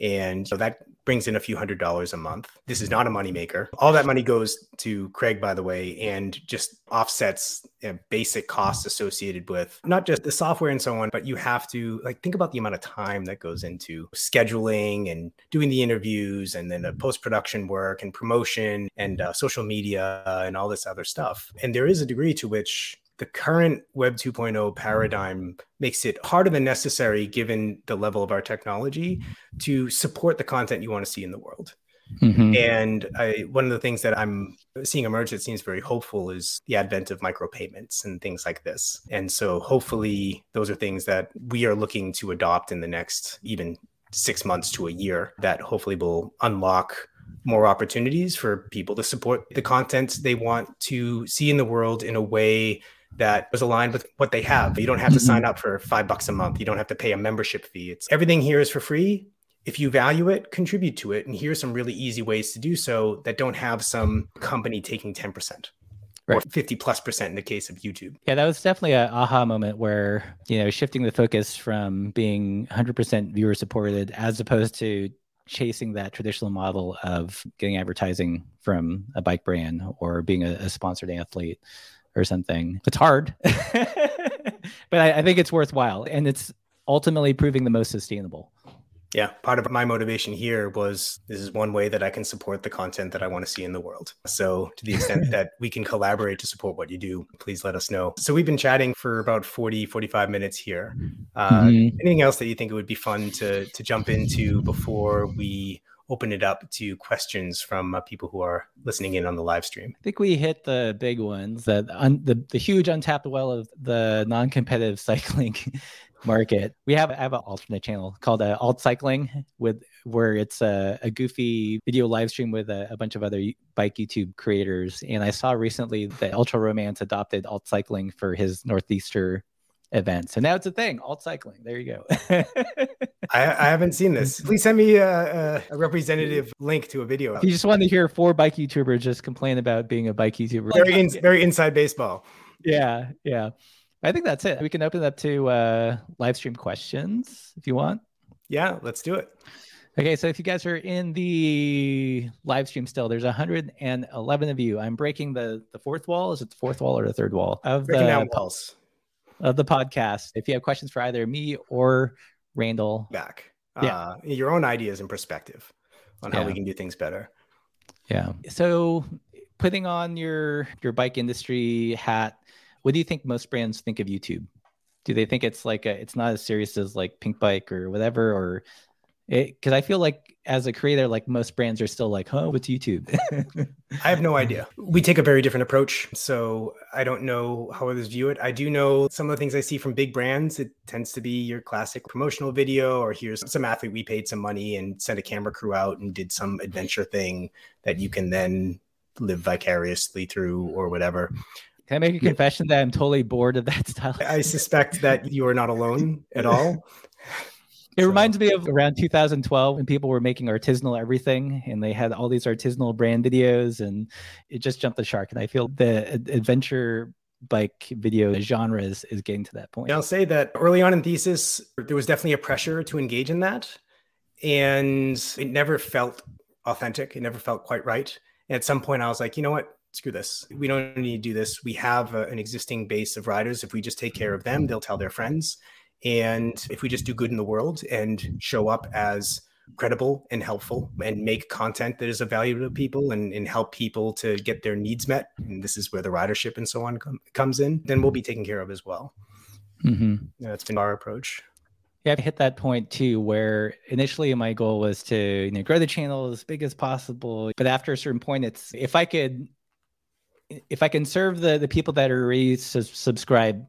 And so that brings in a few hundred dollars a month. This is not a moneymaker. All that money goes to Craig, by the way, and just offsets you know, basic costs associated with not just the software and so on, but you have to like think about the amount of time that goes into scheduling and doing the interviews and then the post production work and promotion and uh, social media and all this other stuff. And there is a degree to which the current Web 2.0 paradigm makes it harder than necessary, given the level of our technology, to support the content you want to see in the world. Mm-hmm. And I, one of the things that I'm seeing emerge that seems very hopeful is the advent of micropayments and things like this. And so, hopefully, those are things that we are looking to adopt in the next even six months to a year that hopefully will unlock more opportunities for people to support the content they want to see in the world in a way that was aligned with what they have. You don't have to sign mm-hmm. up for five bucks a month. You don't have to pay a membership fee. It's everything here is for free. If you value it, contribute to it. And here's some really easy ways to do so that don't have some company taking 10%. Right. Or 50 plus percent in the case of YouTube. Yeah, that was definitely a aha moment where, you know, shifting the focus from being 100% viewer supported as opposed to chasing that traditional model of getting advertising from a bike brand or being a, a sponsored athlete or something. It's hard, but I, I think it's worthwhile, and it's ultimately proving the most sustainable. Yeah, part of my motivation here was this is one way that I can support the content that I want to see in the world. So, to the extent that we can collaborate to support what you do, please let us know. So, we've been chatting for about 40, 45 minutes here. Uh, mm-hmm. Anything else that you think it would be fun to, to jump into before we open it up to questions from uh, people who are listening in on the live stream. I think we hit the big ones, the un, the, the huge untapped well of the non-competitive cycling market. We have, I have an alternate channel called uh, Alt Cycling with where it's a, a goofy video live stream with a, a, bunch of other bike YouTube creators. And I saw recently that Ultra Romance adopted Alt Cycling for his Northeaster event. So now it's a thing. Alt cycling. There you go. I, I, haven't seen this. Please send me a, a, representative link to a video. You just want to hear four bike YouTubers just complain about being a bike YouTuber. Very, in, very inside baseball. Yeah, yeah. I think that's it. We can open it up to uh, live stream questions if you want. Yeah, let's do it. Okay, so if you guys are in the live stream still, there's 111 of you. I'm breaking the the fourth wall. Is it the fourth wall or the third wall of Breaking the down walls of the podcast? If you have questions for either me or Randall, back. Yeah. Uh, your own ideas and perspective on how Yeah. we can do things better. yeah. So putting on your your bike industry hat, what do you think most brands think of YouTube? Do they think it's like a, it's not as serious as like Pinkbike or whatever, or? Because I feel like as a creator, like most brands are still like, "Oh, what's YouTube?" I have no idea. We take a very different approach. So I don't know how others view it. I do know some of the things I see from big brands. It tends to be your classic promotional video, or here's some athlete we paid some money and sent a camera crew out and did some adventure thing that you can then live vicariously through or whatever. Can I make a confession that I'm totally bored of that style? I suspect that you are not alone at all. It So- reminds me of around 2012 when people were making artisanal everything and they had all these artisanal brand videos and it just jumped the shark. And I feel the adventure bike video genre is, is getting to that point. I'll say that early on in thesis, there was definitely a pressure to engage in that. And it never felt authentic. It never felt quite right. And at some point, I was like, you know what? Screw this. We don't need to do this. We have a, an existing base of riders. If we just take care of them, they'll tell their friends. And if we just do good in the world and show up as credible and helpful and make content that is of value to people and, and help people to get their needs met, and this is where the ridership and so on com- comes in, then we'll be taken care of as well. hmm That's been our approach. Yeah, I've hit that point too, where initially my goal was to you know grow the channel as big as possible. But after a certain point, it's if I could, if I can serve the the people that are already sus- subscribed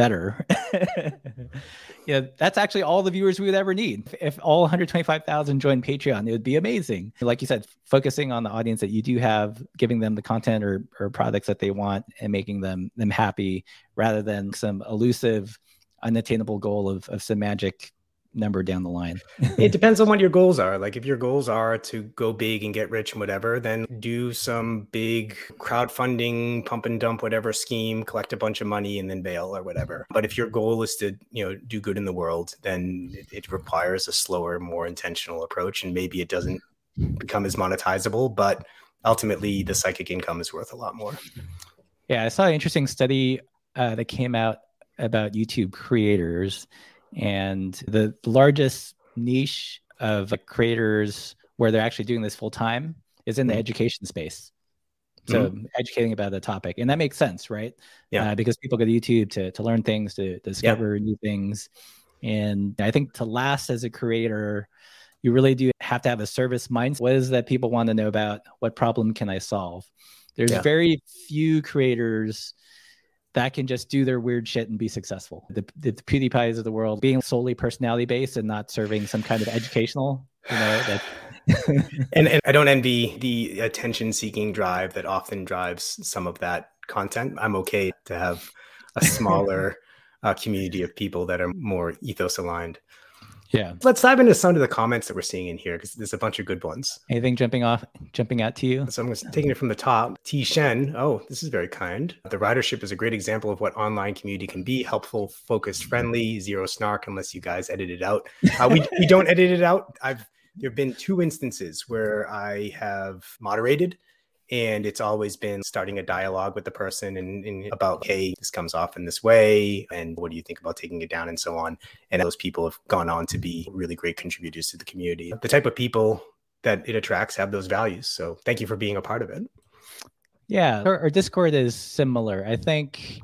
better, yeah, that's actually all the viewers we would ever need. If all 125,000 joined Patreon, it would be amazing. Like you said, focusing on the audience that you do have, giving them the content or or products that they want, and making them them happy, rather than some elusive unattainable goal of, of some magic number down the line. it depends on what your goals are. Like if your goals are to go big and get rich and whatever, then do some big crowdfunding, pump and dump, whatever scheme, collect a bunch of money and then bail or whatever. But if your goal is to, you know, do good in the world, then it, it requires a slower, more intentional approach. And maybe it doesn't become as monetizable, but ultimately the psychic income is worth a lot more. Yeah, I saw an interesting study uh, that came out about YouTube creators, and the largest niche of creators where they're actually doing this full time is in the Mhm. education space. So educating about the topic, and that makes sense, right? Yeah. Uh, because people go to YouTube to to learn things, to discover new things, and I think to last as a creator, you really do have to have a service mindset. What is that people want to know about? What problem can I solve? There's Yeah. very few creators that can just do their weird shit and be successful. The, the, the PewDiePies of the world being solely personality based and not serving some kind of educational, you know, and, and I don't envy the attention seeking drive that often drives some of that content. I'm okay to have a smaller uh, community of people that are more ethos aligned. Yeah. Let's dive into some of the comments that we're seeing in here because there's a bunch of good ones. Anything jumping off, jumping out to you? So I'm just taking it from the top. T Shen, oh, this is very kind. The ridership is a great example of what online community can be helpful, focused, friendly, zero snark, unless you guys edit it out. Uh, we, we don't edit it out. I've there have been two instances where I have moderated and it's always been starting a dialogue with the person and, and about hey this comes off in this way and what do you think about taking it down? and so on. And those people have gone on to be really great contributors to the community. The type of people that it attracts have those values. So thank you for being a part of it. Yeah, our, our Discord is similar. I think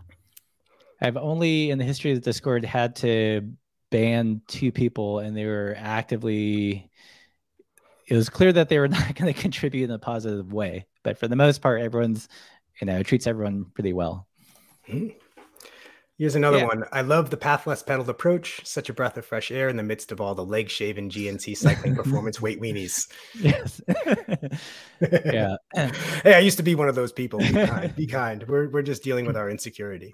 I've only in the history of the Discord had to ban two people, and they were actively. It was clear that they were not going to contribute in a positive way, but for the most part, everyone's, you know, treats everyone pretty well. Hmm. Here's another Yeah. one. I love the Path Less Pedaled approach. Such a breath of fresh air in the midst of all the leg shaven GNC cycling performance weight weenies. Yes. yeah. hey, I used to be one of those people. Be kind. Be kind. We're, we're just dealing with our insecurity.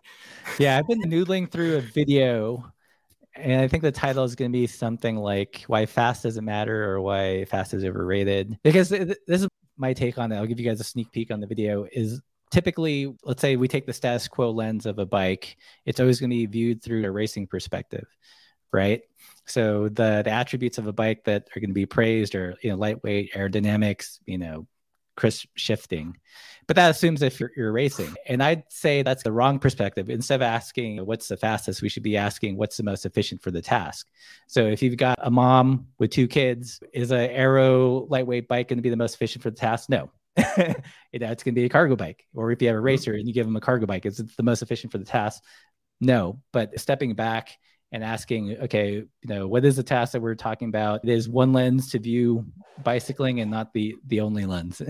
Yeah, I've been noodling through a video, and I think the title is going to be something like "Why Fast Doesn't Matter" or "Why Fast is Overrated." Because th- th- this is my take on it. I'll give you guys a sneak peek on the video. Is typically, let's say we take the status quo lens of a bike, it's always going to be viewed through a racing perspective, right? So the, the attributes of a bike that are going to be praised are you know lightweight, aerodynamics, you know, crisp shifting. But that assumes if you're, you're, racing. And I'd say that's the wrong perspective. Instead of asking what's the fastest, we should be asking what's the most efficient for the task. So if you've got a mom with two kids, is an aero lightweight bike going to be the most efficient for the task? No. it's going to be a cargo bike. Or if you have a mm-hmm. racer and you give them a cargo bike, is it the most efficient for the task? No. But stepping back and asking, okay, you know, what is the task that we're talking about? Is one lens to view bicycling and not the the only lens.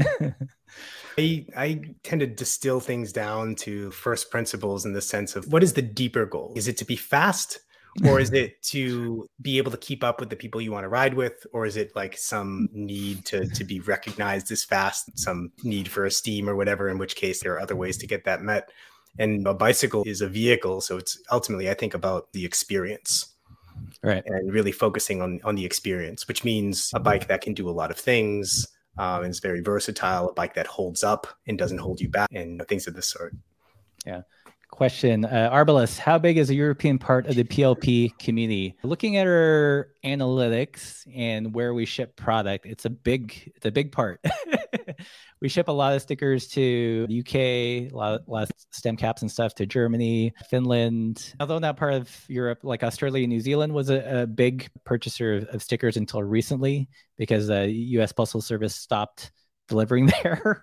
I I tend to distill things down to first principles in the sense of what is the deeper goal? Is it to be fast? or is it to be able to keep up with the people you want to ride with or is it like some need to to be recognized as fast some need for esteem or whatever in which case there are other ways to get that met and a bicycle is a vehicle so it's ultimately i think about the experience. Right. And really focusing on on the experience which means a bike that can do a lot of things um, and it's very versatile a bike that holds up and doesn't hold you back and things of this sort. Yeah. Question uh, arbalest how big is the european part of the plp community? Looking at our analytics and where we ship product it's a big it's a big part we ship a lot of stickers to the uk a lot, a lot of stem caps and stuff to germany finland although not part of europe like australia and new zealand was a, a big purchaser of, of, stickers until recently because the us postal service stopped delivering there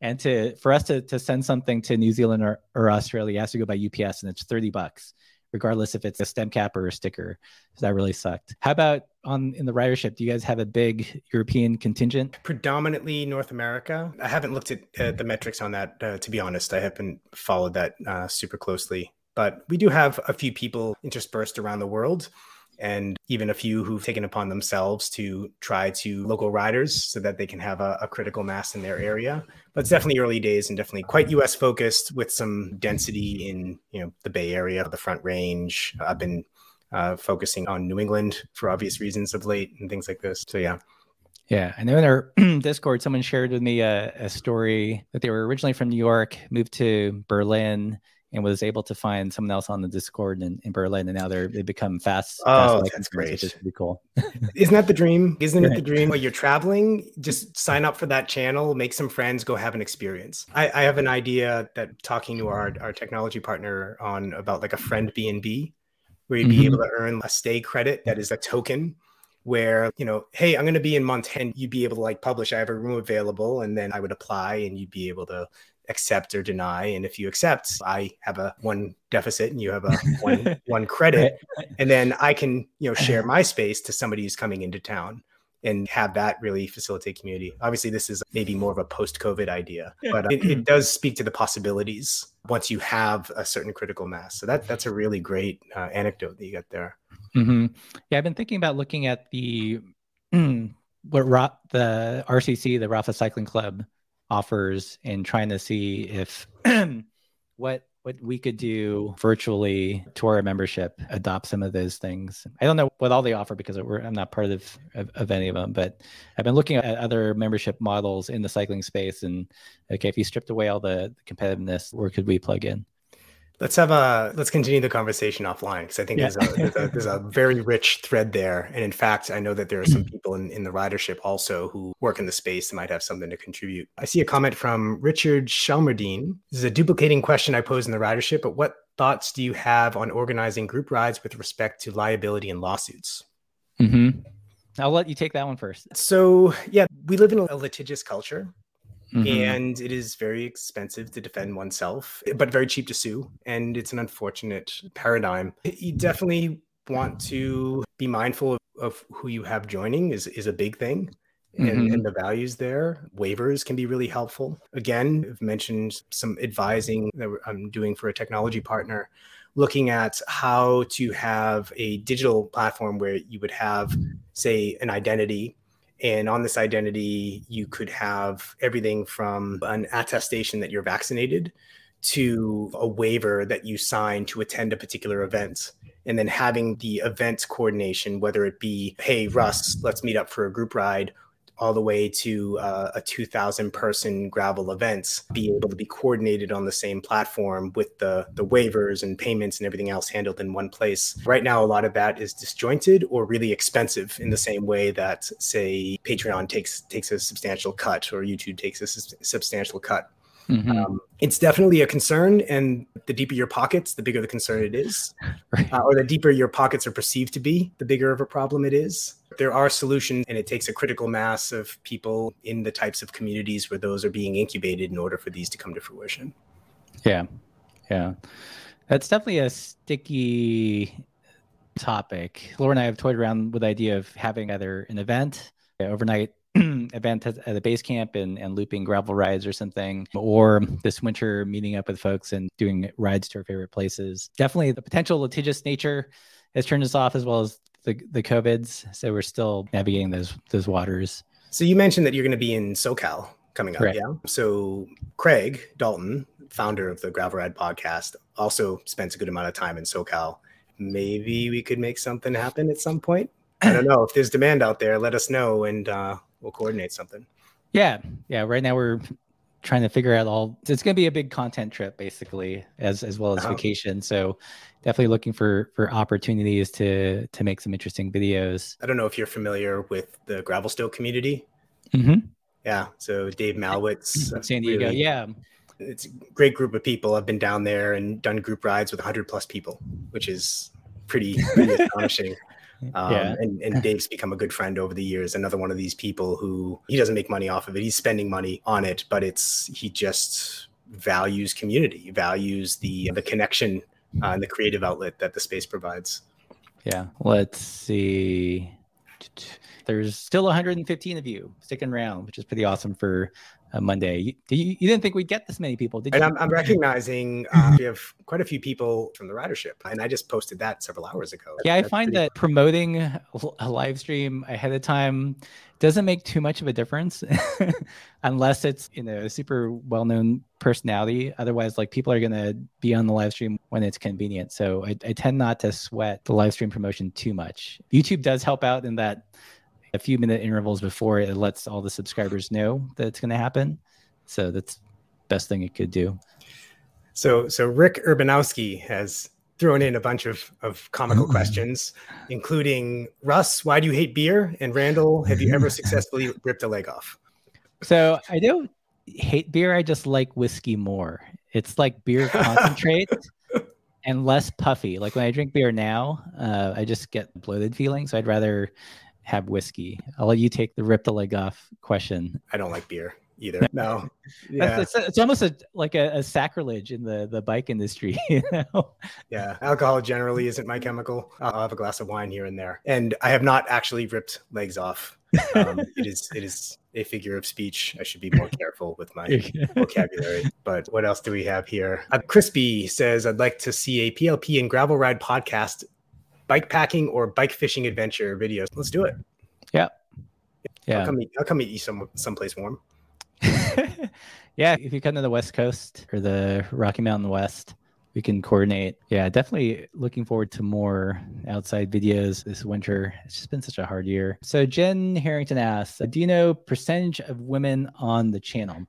and to for us to to send something to New Zealand or, or Australia, has to go by UPS, and it's thirty bucks, regardless if it's a stem cap or a sticker. So that really sucked. How about on in the ridership? Do you guys have a big European contingent? Predominantly North America. I haven't looked at uh, the metrics on that. Uh, to be honest, I haven't followed that uh, super closely. But we do have a few people interspersed around the world and even a few who've taken upon themselves to try to local riders so that they can have a, a, critical mass in their area. But it's definitely early days and definitely quite US focused with some density in you know the Bay Area, the Front Range. I've been uh, focusing on New England for obvious reasons of late and things like this. So yeah. Yeah, I know in our Discord, someone shared with me a, a story that they were originally from New York, moved to Berlin, and was able to find someone else on the Discord in, in Berlin, and now they're they become fast. Oh, fast that's great! Which is pretty cool. Isn't that the dream? Isn't it the dream? While you're traveling, just sign up for that channel, make some friends, go have an experience. I, I have an idea that talking to our our technology partner on about like a friend BNB, where you'd be mm-hmm. able to earn a stay credit that is a token where you know hey i'm going to be in montana you'd be able to like publish i have a room available and then i would apply and you'd be able to accept or deny. And if you accept, I have a one deficit and you have a one one credit. And then I can, you know, share my space to somebody who's coming into town and have that really facilitate community. Obviously, this is maybe more of a post-COVID idea, but uh, it, it, does speak to the possibilities once you have a certain critical mass. So that that's a really great uh, anecdote that you got there. Mm-hmm. Yeah, I've been thinking about looking at the what the RCC, the Rapha Cycling Club, offers and trying to see if what what we could do virtually to our membership adopt some of those things. I don't know what all they offer because i'm not part of, of, of any of them but i've been looking at other membership models in the cycling space and okay if you stripped away all the, the competitiveness where could we plug in Let's have a let's continue the conversation offline because I think yeah. there's, a, there's, a, there's a very rich thread there. And in fact, I know that there are some people in, in the ridership also who work in the space and might have something to contribute. I see a comment from Richard Shelmerdine. This is a duplicating question I pose in the ridership, but what thoughts do you have on organizing group rides with respect to liability and lawsuits? Mm-hmm. I'll let you take that one first. So, yeah, we live in a litigious culture. Mm-hmm. And it is very expensive to defend oneself, but very cheap to sue. And it's an unfortunate paradigm. You definitely want to be mindful of, of who you have joining is, is a big thing. And, mm-hmm. and, the values there. Waivers can be really helpful. Again, I've mentioned some advising that I'm doing for a technology partner, looking at how to have a digital platform where you would have, say, an identity and on this identity, you could have everything from an attestation that you're vaccinated to a waiver that you sign to attend a particular event. And then having the event coordination, whether it be, hey, Russ, let's meet up for a group ride, all the way to uh, a 2000 person gravel events be able to be coordinated on the same platform with the the waivers and payments and everything else handled in one place. Right now a lot of that is disjointed or really expensive in the same way that say patreon takes takes a substantial cut or youtube takes a substantial cut Mm-hmm. Um, it's definitely a concern, and the deeper your pockets, the bigger the concern it is, right. uh, or the deeper your pockets are perceived to be, the bigger of a problem it is. There are solutions, and it takes a critical mass of people in the types of communities where those are being incubated in order for these to come to fruition. Yeah, yeah, that's definitely a sticky topic. Laura and I have toyed around with the idea of having either an event, overnight event at, the base camp and, and looping gravel rides or something, or this winter meeting up with folks and doing rides to our favorite places. Definitely the potential litigious nature has turned us off as well as the, the COVIDs. So we're still navigating those those waters. So you mentioned that you're going to be in SoCal coming up. Yeah. So Craig Dalton, founder of the Gravel Ride podcast, also spends a good amount of time in SoCal. Maybe we could make something happen at some point. I don't know if there's demand out there. Let us know, and uh, we'll coordinate something. Yeah, yeah. Right now we're trying to figure out all. It's going to be a big content trip, basically, as as well as uh-huh. vacation. So definitely looking for for opportunities to to make some interesting videos. I don't know if you're familiar with the gravel stow community. Mm-hmm. Yeah. So Dave Malwitz, uh, San Diego. Really, yeah. It's a great group of people. I've been down there and done group rides with 100 plus people, which is pretty, pretty astonishing. Um, yeah. and, and Dave's become a good friend over the years. Another one of these people who he doesn't make money off of it. He's spending money on it, but it's he just values community, values the the connection uh, and the creative outlet that the space provides. Yeah. Let's see. There's still 115 of you sticking around, which is pretty awesome for uh, Monday. You, you, you, didn't think we'd get this many people, did you? And I'm, I'm recognizing uh, we have quite a few people from the ridership, and I just posted that several hours ago. Yeah, That's I find that promoting a live stream ahead of time doesn't make too much of a difference unless it's you know a super well-known personality. Otherwise, like people are gonna be on the live stream when it's convenient. So I, I tend not to sweat the live stream promotion too much. YouTube does help out in that a few minute intervals before it lets all the subscribers know that it's going to happen. So that's best thing it could do. So so Rick Urbanowski has thrown in a bunch of, of comical questions, including Russ, why do you hate beer? And Randall, have you ever successfully ripped a leg off? So I don't hate beer. I just like whiskey more. It's like beer concentrate and less puffy. Like when I drink beer now, uh, I just get bloated feeling. So I'd rather have whiskey. I'll let you take the rip the leg off question. I don't like beer either. No, yeah. it's, it's, almost a, like a, a, sacrilege in the, the bike industry. You know? Yeah, alcohol generally isn't my chemical. I'll have a glass of wine here and there, and I have not actually ripped legs off. Um, it is it is a figure of speech. I should be more careful with my vocabulary. But what else do we have here? Uh, Crispy says, "I'd like to see a PLP and gravel ride podcast bike packing or bike fishing adventure videos. Let's do it. Yeah. Yeah. I'll come meet, I'll come meet you some someplace warm. yeah. If you come to the West Coast or the Rocky Mountain West, we can coordinate. Yeah, definitely looking forward to more outside videos this winter. It's just been such a hard year. So Jen Harrington asks, do you know percentage of women on the channel?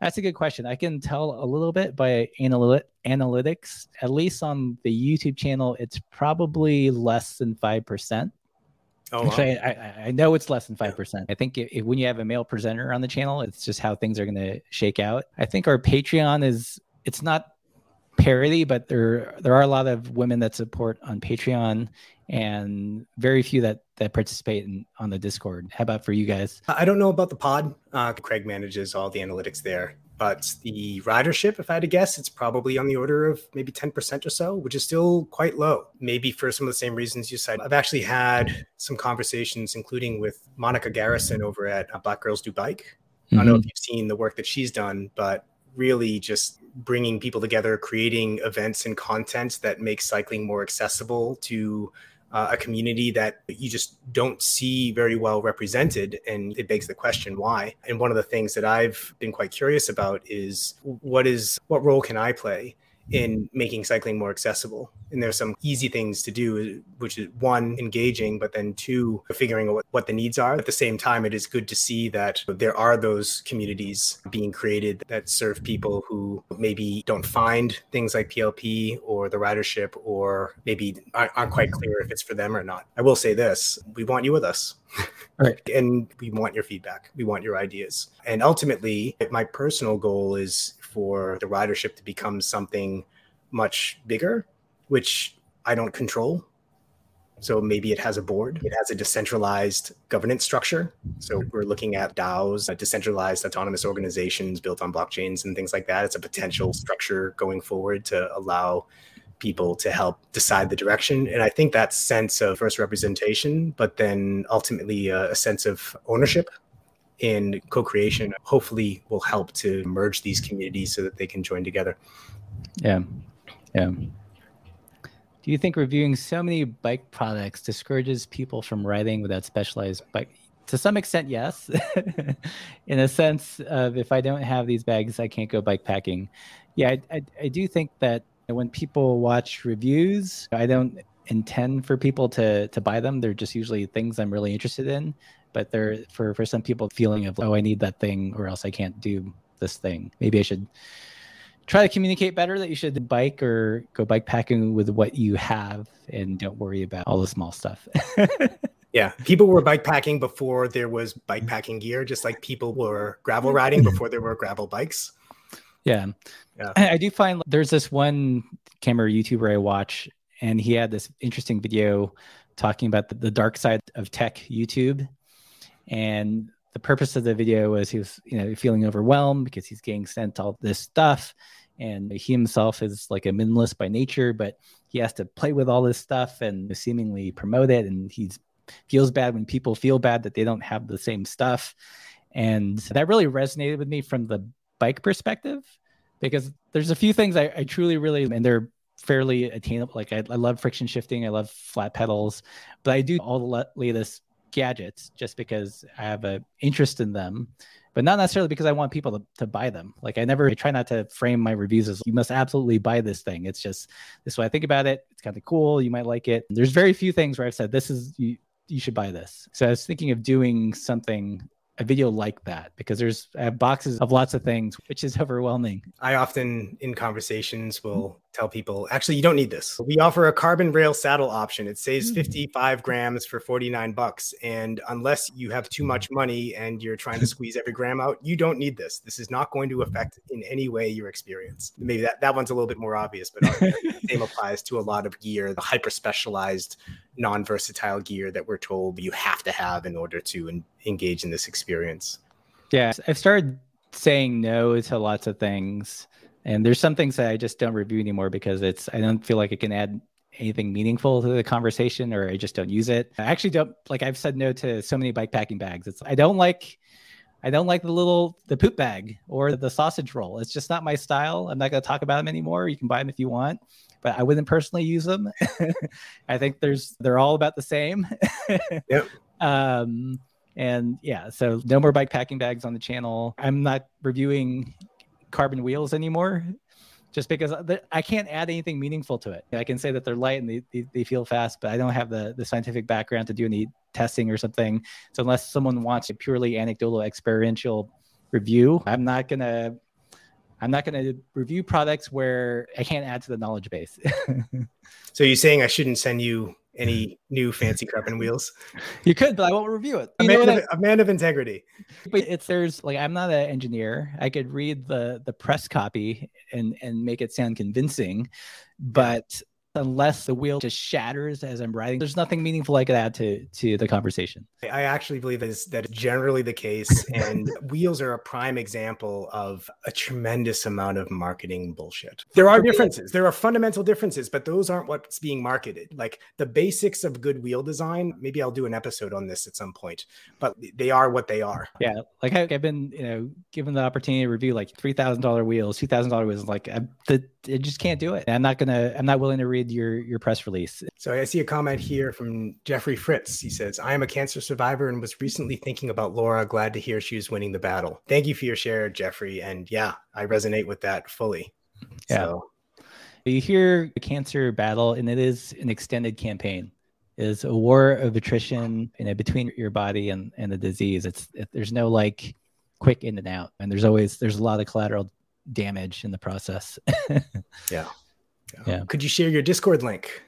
That's a good question. I can tell a little bit by analytics. At least on the YouTube channel, it's probably less than five percent. Oh, wow. I, I, I, know it's less than five percent. I think if, if, when you have a male presenter on the channel, it's just how things are going to shake out. I think our Patreon is it's not parity, but there there are a lot of women that support on Patreon, and very few that that participate in, on the Discord. How about for you guys? I don't know about the pod. Uh, Craig manages all the analytics there, but the ridership, if I had to guess, it's probably on the order of maybe ten percent or so, which is still quite low. Maybe for some of the same reasons you said. I've actually had some conversations, including with Monica Garrison over at uh, Black Girls Do Bike. Mm-hmm. I don't know if mm-hmm. you've seen the work that she's done, but really just bringing people together, creating events and content that makes cycling more accessible to uh, a community that you just don't see very well represented. And it begs the question why. And one of the things that I've been quite curious about is what is what role can I play in making cycling more accessible. And there's some easy things to do, which is one, engaging, but then two, figuring out what, what the needs are. At the same time, it is good to see that there are those communities being created that serve people who maybe don't find things like PLP or the ridership, or maybe aren't, aren't quite clear if it's for them or not. I will say this we want you with us. Right. and we want your feedback. We want your ideas. And ultimately, my personal goal is for the ridership to become something much bigger, which I don't control. So maybe it has a board, it has a decentralized governance structure. So we're looking at DAOs, uh, decentralized autonomous organizations built on blockchains and things like that. It's a potential structure going forward to allow people to help decide the direction. And I think that sense of first representation, but then ultimately a, a sense of ownership in co-creation hopefully will help to merge these communities so that they can join together. Yeah yeah. Do you think reviewing so many bike products discourages people from riding without specialized bike? To some extent yes. In a sense of if i don't have these bags i can't go bike packing yeah I, I, I do think that when people watch reviews i don't intend for people to to buy them. They're just usually things i'm really interested in but there for for some people feeling of oh i need that thing or else i can't do this thing. Maybe i should try to communicate better that you should bike or go bike packing with what you have and don't worry about all the small stuff. Yeah. People were bike packing before there was bike packing gear just like people were gravel riding before there were gravel bikes. Yeah. Yeah. I do find there's this one camera youtuber i watch and he had this interesting video talking about the, the dark side of tech youtube and the purpose of the video was he was, you know, feeling overwhelmed because he's getting sent all this stuff. And he himself is like a minimalist by nature, but he has to play with all this stuff and seemingly promote it. And he feels bad when people feel bad that they don't have the same stuff. And that really resonated with me from the bike perspective because there's a few things I, I truly really, and they're fairly attainable. Like I, I, love friction shifting, I love flat pedals, but I do all the latest gadgets just because I have an interest in them, but not necessarily because I want people to, to buy them. Like I never I try not to frame my reviews as you must absolutely buy this thing. It's just this way I think about it. It's kind of cool. You might like it. There's very few things where I've said this is you you should buy this. So I was thinking of doing something a video like that because there's boxes of lots of things, which is overwhelming. I often in conversations will tell people, actually, you don't need this. We offer a carbon rail saddle option. It saves hmm. 55 grams for 49 bucks. And unless you have too much money and you're trying to squeeze every gram out, you don't need this. This is not going to affect in any way your experience. Maybe that, that one's a little bit more obvious, but the same applies to a lot of gear, the hyper specialized, non versatile gear that we're told you have to have in order to en- engage in this experience. Yeah, I've started saying no to lots of things and there's some things that I just don't review anymore because it's I don't feel like it can add anything meaningful to the conversation or I just don't use it. I actually don't like I've said no to so many bike packing bags. It's I don't like I don't like the little the poop bag or the sausage roll. It's just not my style. I'm not going to talk about them anymore. You can buy them if you want, but I wouldn't personally use them. I think there's they're all about the same. yep. Um and yeah, so no more bike packing bags on the channel. I'm not reviewing carbon wheels anymore just because I can't add anything meaningful to it. I can say that they're light and they, they, they, feel fast, but I don't have the, the scientific background to do any testing or something. So unless someone wants a purely anecdotal experiential review, I'm not gonna I'm not gonna review products where I can't add to the knowledge base. so you're saying I shouldn't send you any new fancy carbon wheels. You could, but I won't review it. A man, of, I, a man, of, integrity. But it's there's like I'm not an engineer. I could read the the press copy and and make it sound convincing, but unless the wheel just shatters as I'm riding. There's nothing meaningful I could add to to the conversation. I actually believe that is that is generally the case, and wheels are a prime example of a tremendous amount of marketing bullshit. There are differences. There are fundamental differences, but those aren't what's being marketed. Like the basics of good wheel design. Maybe I'll do an episode on this at some point, but they are what they are. Yeah, like I've been you know given the opportunity to review like three thousand dollar wheels, two thousand dollar wheels. Like I, the, I just can't do it. I'm not gonna. I'm not willing to read read your your press release. So I see a comment here from Jeffrey Fritz. He says, "I am a cancer survivor and was recently thinking about Laura. Glad to hear she was winning the battle. Thank you for your share, Jeffrey. And yeah, I resonate with that fully. Yeah. So. You hear a cancer battle, and it is an extended campaign. It is a war of attrition, you know, between your body and, and the disease. It's it, there's no like quick in and out, and there's always there's a lot of collateral damage in the process. yeah. Yeah. Could you share your Discord link?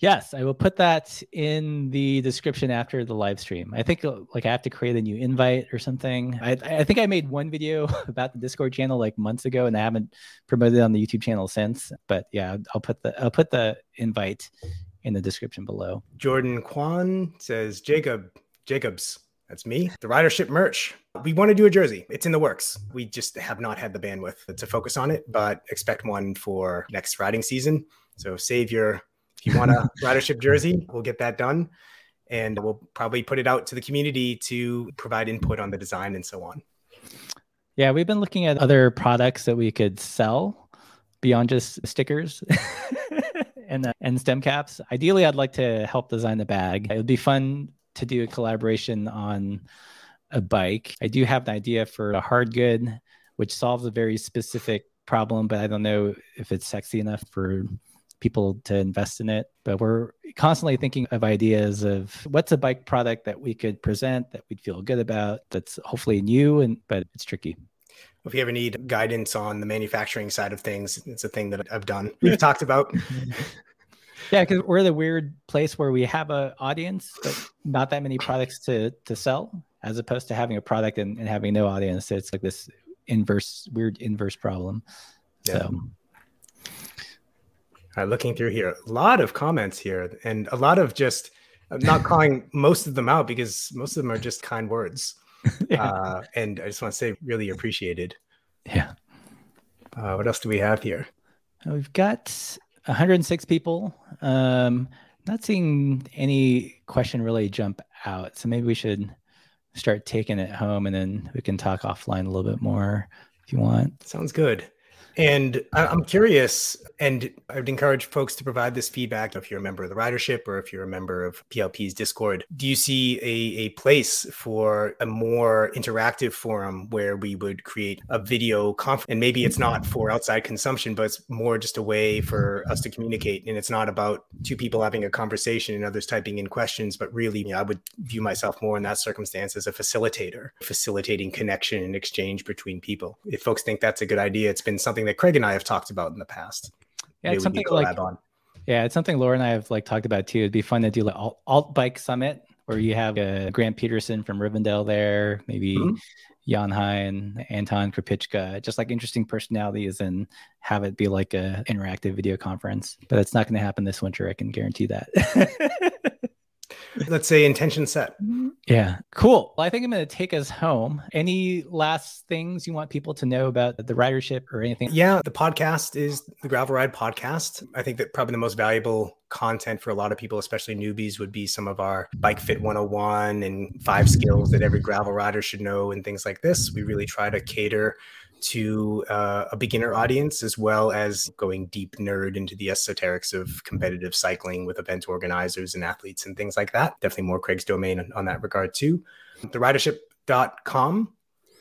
Yes, I will put that in the description after the live stream. I think uh, like I have to create a new invite or something. I, I think I made one video about the Discord channel like months ago, and I haven't promoted it on the YouTube channel since. But yeah, I'll put the I'll put the invite in the description below. Jordan Kwan says Jacob Jacobs. That's me. The ridership merch. We want to do a jersey. It's in the works. We just have not had the bandwidth to focus on it, but expect one for next riding season. So save your if you want a ridership jersey, we'll get that done. And we'll probably put it out to the community to provide input on the design and so on. Yeah, we've been looking at other products that we could sell beyond just stickers and uh, and stem caps. Ideally, I'd like to help design the bag. It would be fun to do a collaboration on a bike. I do have an idea for a hard good, which solves a very specific problem, but I don't know if it's sexy enough for people to invest in it. But we're constantly thinking of ideas of what's a bike product that we could present that we'd feel good about that's hopefully new and but it's tricky. If you ever need guidance on the manufacturing side of things, it's a thing that I've done. We've talked about. Yeah, because we're the weird place where we have an audience, but not that many products to to sell, as opposed to having a product and, and having no audience. So It's like this inverse, weird inverse problem. Yeah. So uh, looking through here, a lot of comments here, and a lot of just I'm not calling most of them out because most of them are just kind words. yeah. uh, and I just want to say, really appreciated. Yeah. Uh, what else do we have here? We've got 106 people. Um, not seeing any question really jump out, so maybe we should start taking it home, and then we can talk offline a little bit more if you want. Sounds good. And I'm curious, and I would encourage folks to provide this feedback if you're a member of the ridership or if you're a member of PLP's Discord. Do you see a, a place for a more interactive forum where we would create a video conference? And maybe it's not for outside consumption, but it's more just a way for us to communicate. And it's not about two people having a conversation and others typing in questions, but really, you know, I would view myself more in that circumstance as a facilitator, facilitating connection and exchange between people. If folks think that's a good idea, it's been something that Craig and I have talked about in the past. Yeah, it's something like on. yeah, it's something Laura and I have like talked about too. It'd be fun to do like alt, alt bike summit where you have uh, Grant Petersen from Rivendell there, maybe mm-hmm. Jan Heine, Anton Krupicka, just like interesting personalities and have it be like a interactive video conference. But it's not going to happen this winter. I can guarantee that. Let's say intention set. Mm-hmm. Yeah, cool. Well, I think I'm going to take us home. Any last things you want people to know about the ridership or anything? Yeah, the podcast is the Gravel Ride podcast. I think that probably the most valuable content for a lot of people, especially newbies, would be some of our Bike Fit 101 and five skills that every gravel rider should know and things like this. We really try to cater to uh, a beginner audience as well as going deep nerd into the esoterics of competitive cycling with event organizers and athletes and things like that. Definitely more Craig's domain on, on that regard too. The ridership.com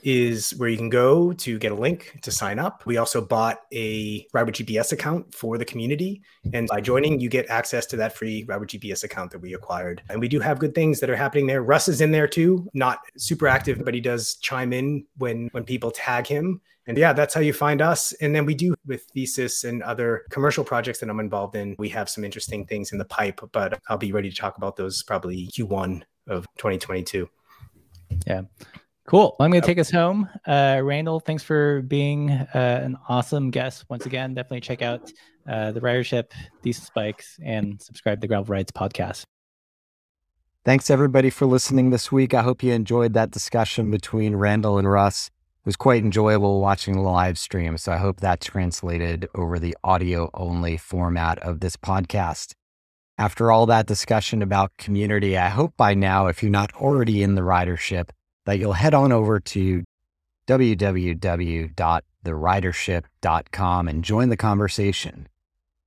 is where you can go to get a link to sign up. We also bought a Ride GPS account for the community. And by joining, you get access to that free Ride GPS account that we acquired. And we do have good things that are happening there. Russ is in there too, not super active, but he does chime in when when people tag him. And yeah, that's how you find us. And then we do with Thesis and other commercial projects that I'm involved in. We have some interesting things in the pipe, but I'll be ready to talk about those probably Q1 of 2022. Yeah. Cool. Well, I'm going to take us home. Uh, Randall, thanks for being uh, an awesome guest once again. Definitely check out uh, the ridership, Thesis Bikes, and subscribe to the Gravel Rides podcast. Thanks everybody for listening this week. I hope you enjoyed that discussion between Randall and Russ. It was quite enjoyable watching the live stream, so I hope that translated over the audio only format of this podcast. After all that discussion about community, I hope by now, if you're not already in the ridership, that you'll head on over to www.theridership.com and join the conversation.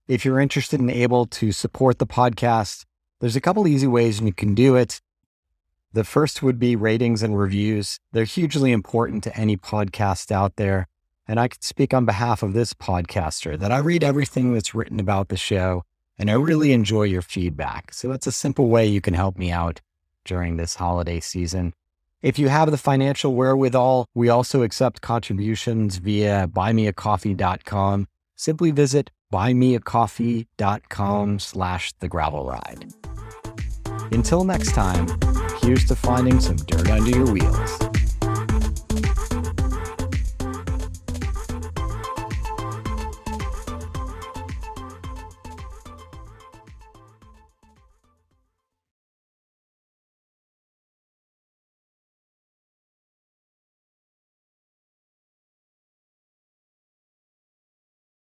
If you're interested and able to support the podcast, there's a couple easy ways you can do it. The first would be ratings and reviews. They're hugely important to any podcast out there. And I can speak on behalf of this podcaster that I read everything that's written about the show and I really enjoy your feedback. So that's a simple way you can help me out during this holiday season. If you have the financial wherewithal, we also accept contributions via buymeacoffee.com. Simply visit buymeacoffee.com slash the gravel ride. Until next time, here's to finding some dirt under your wheels.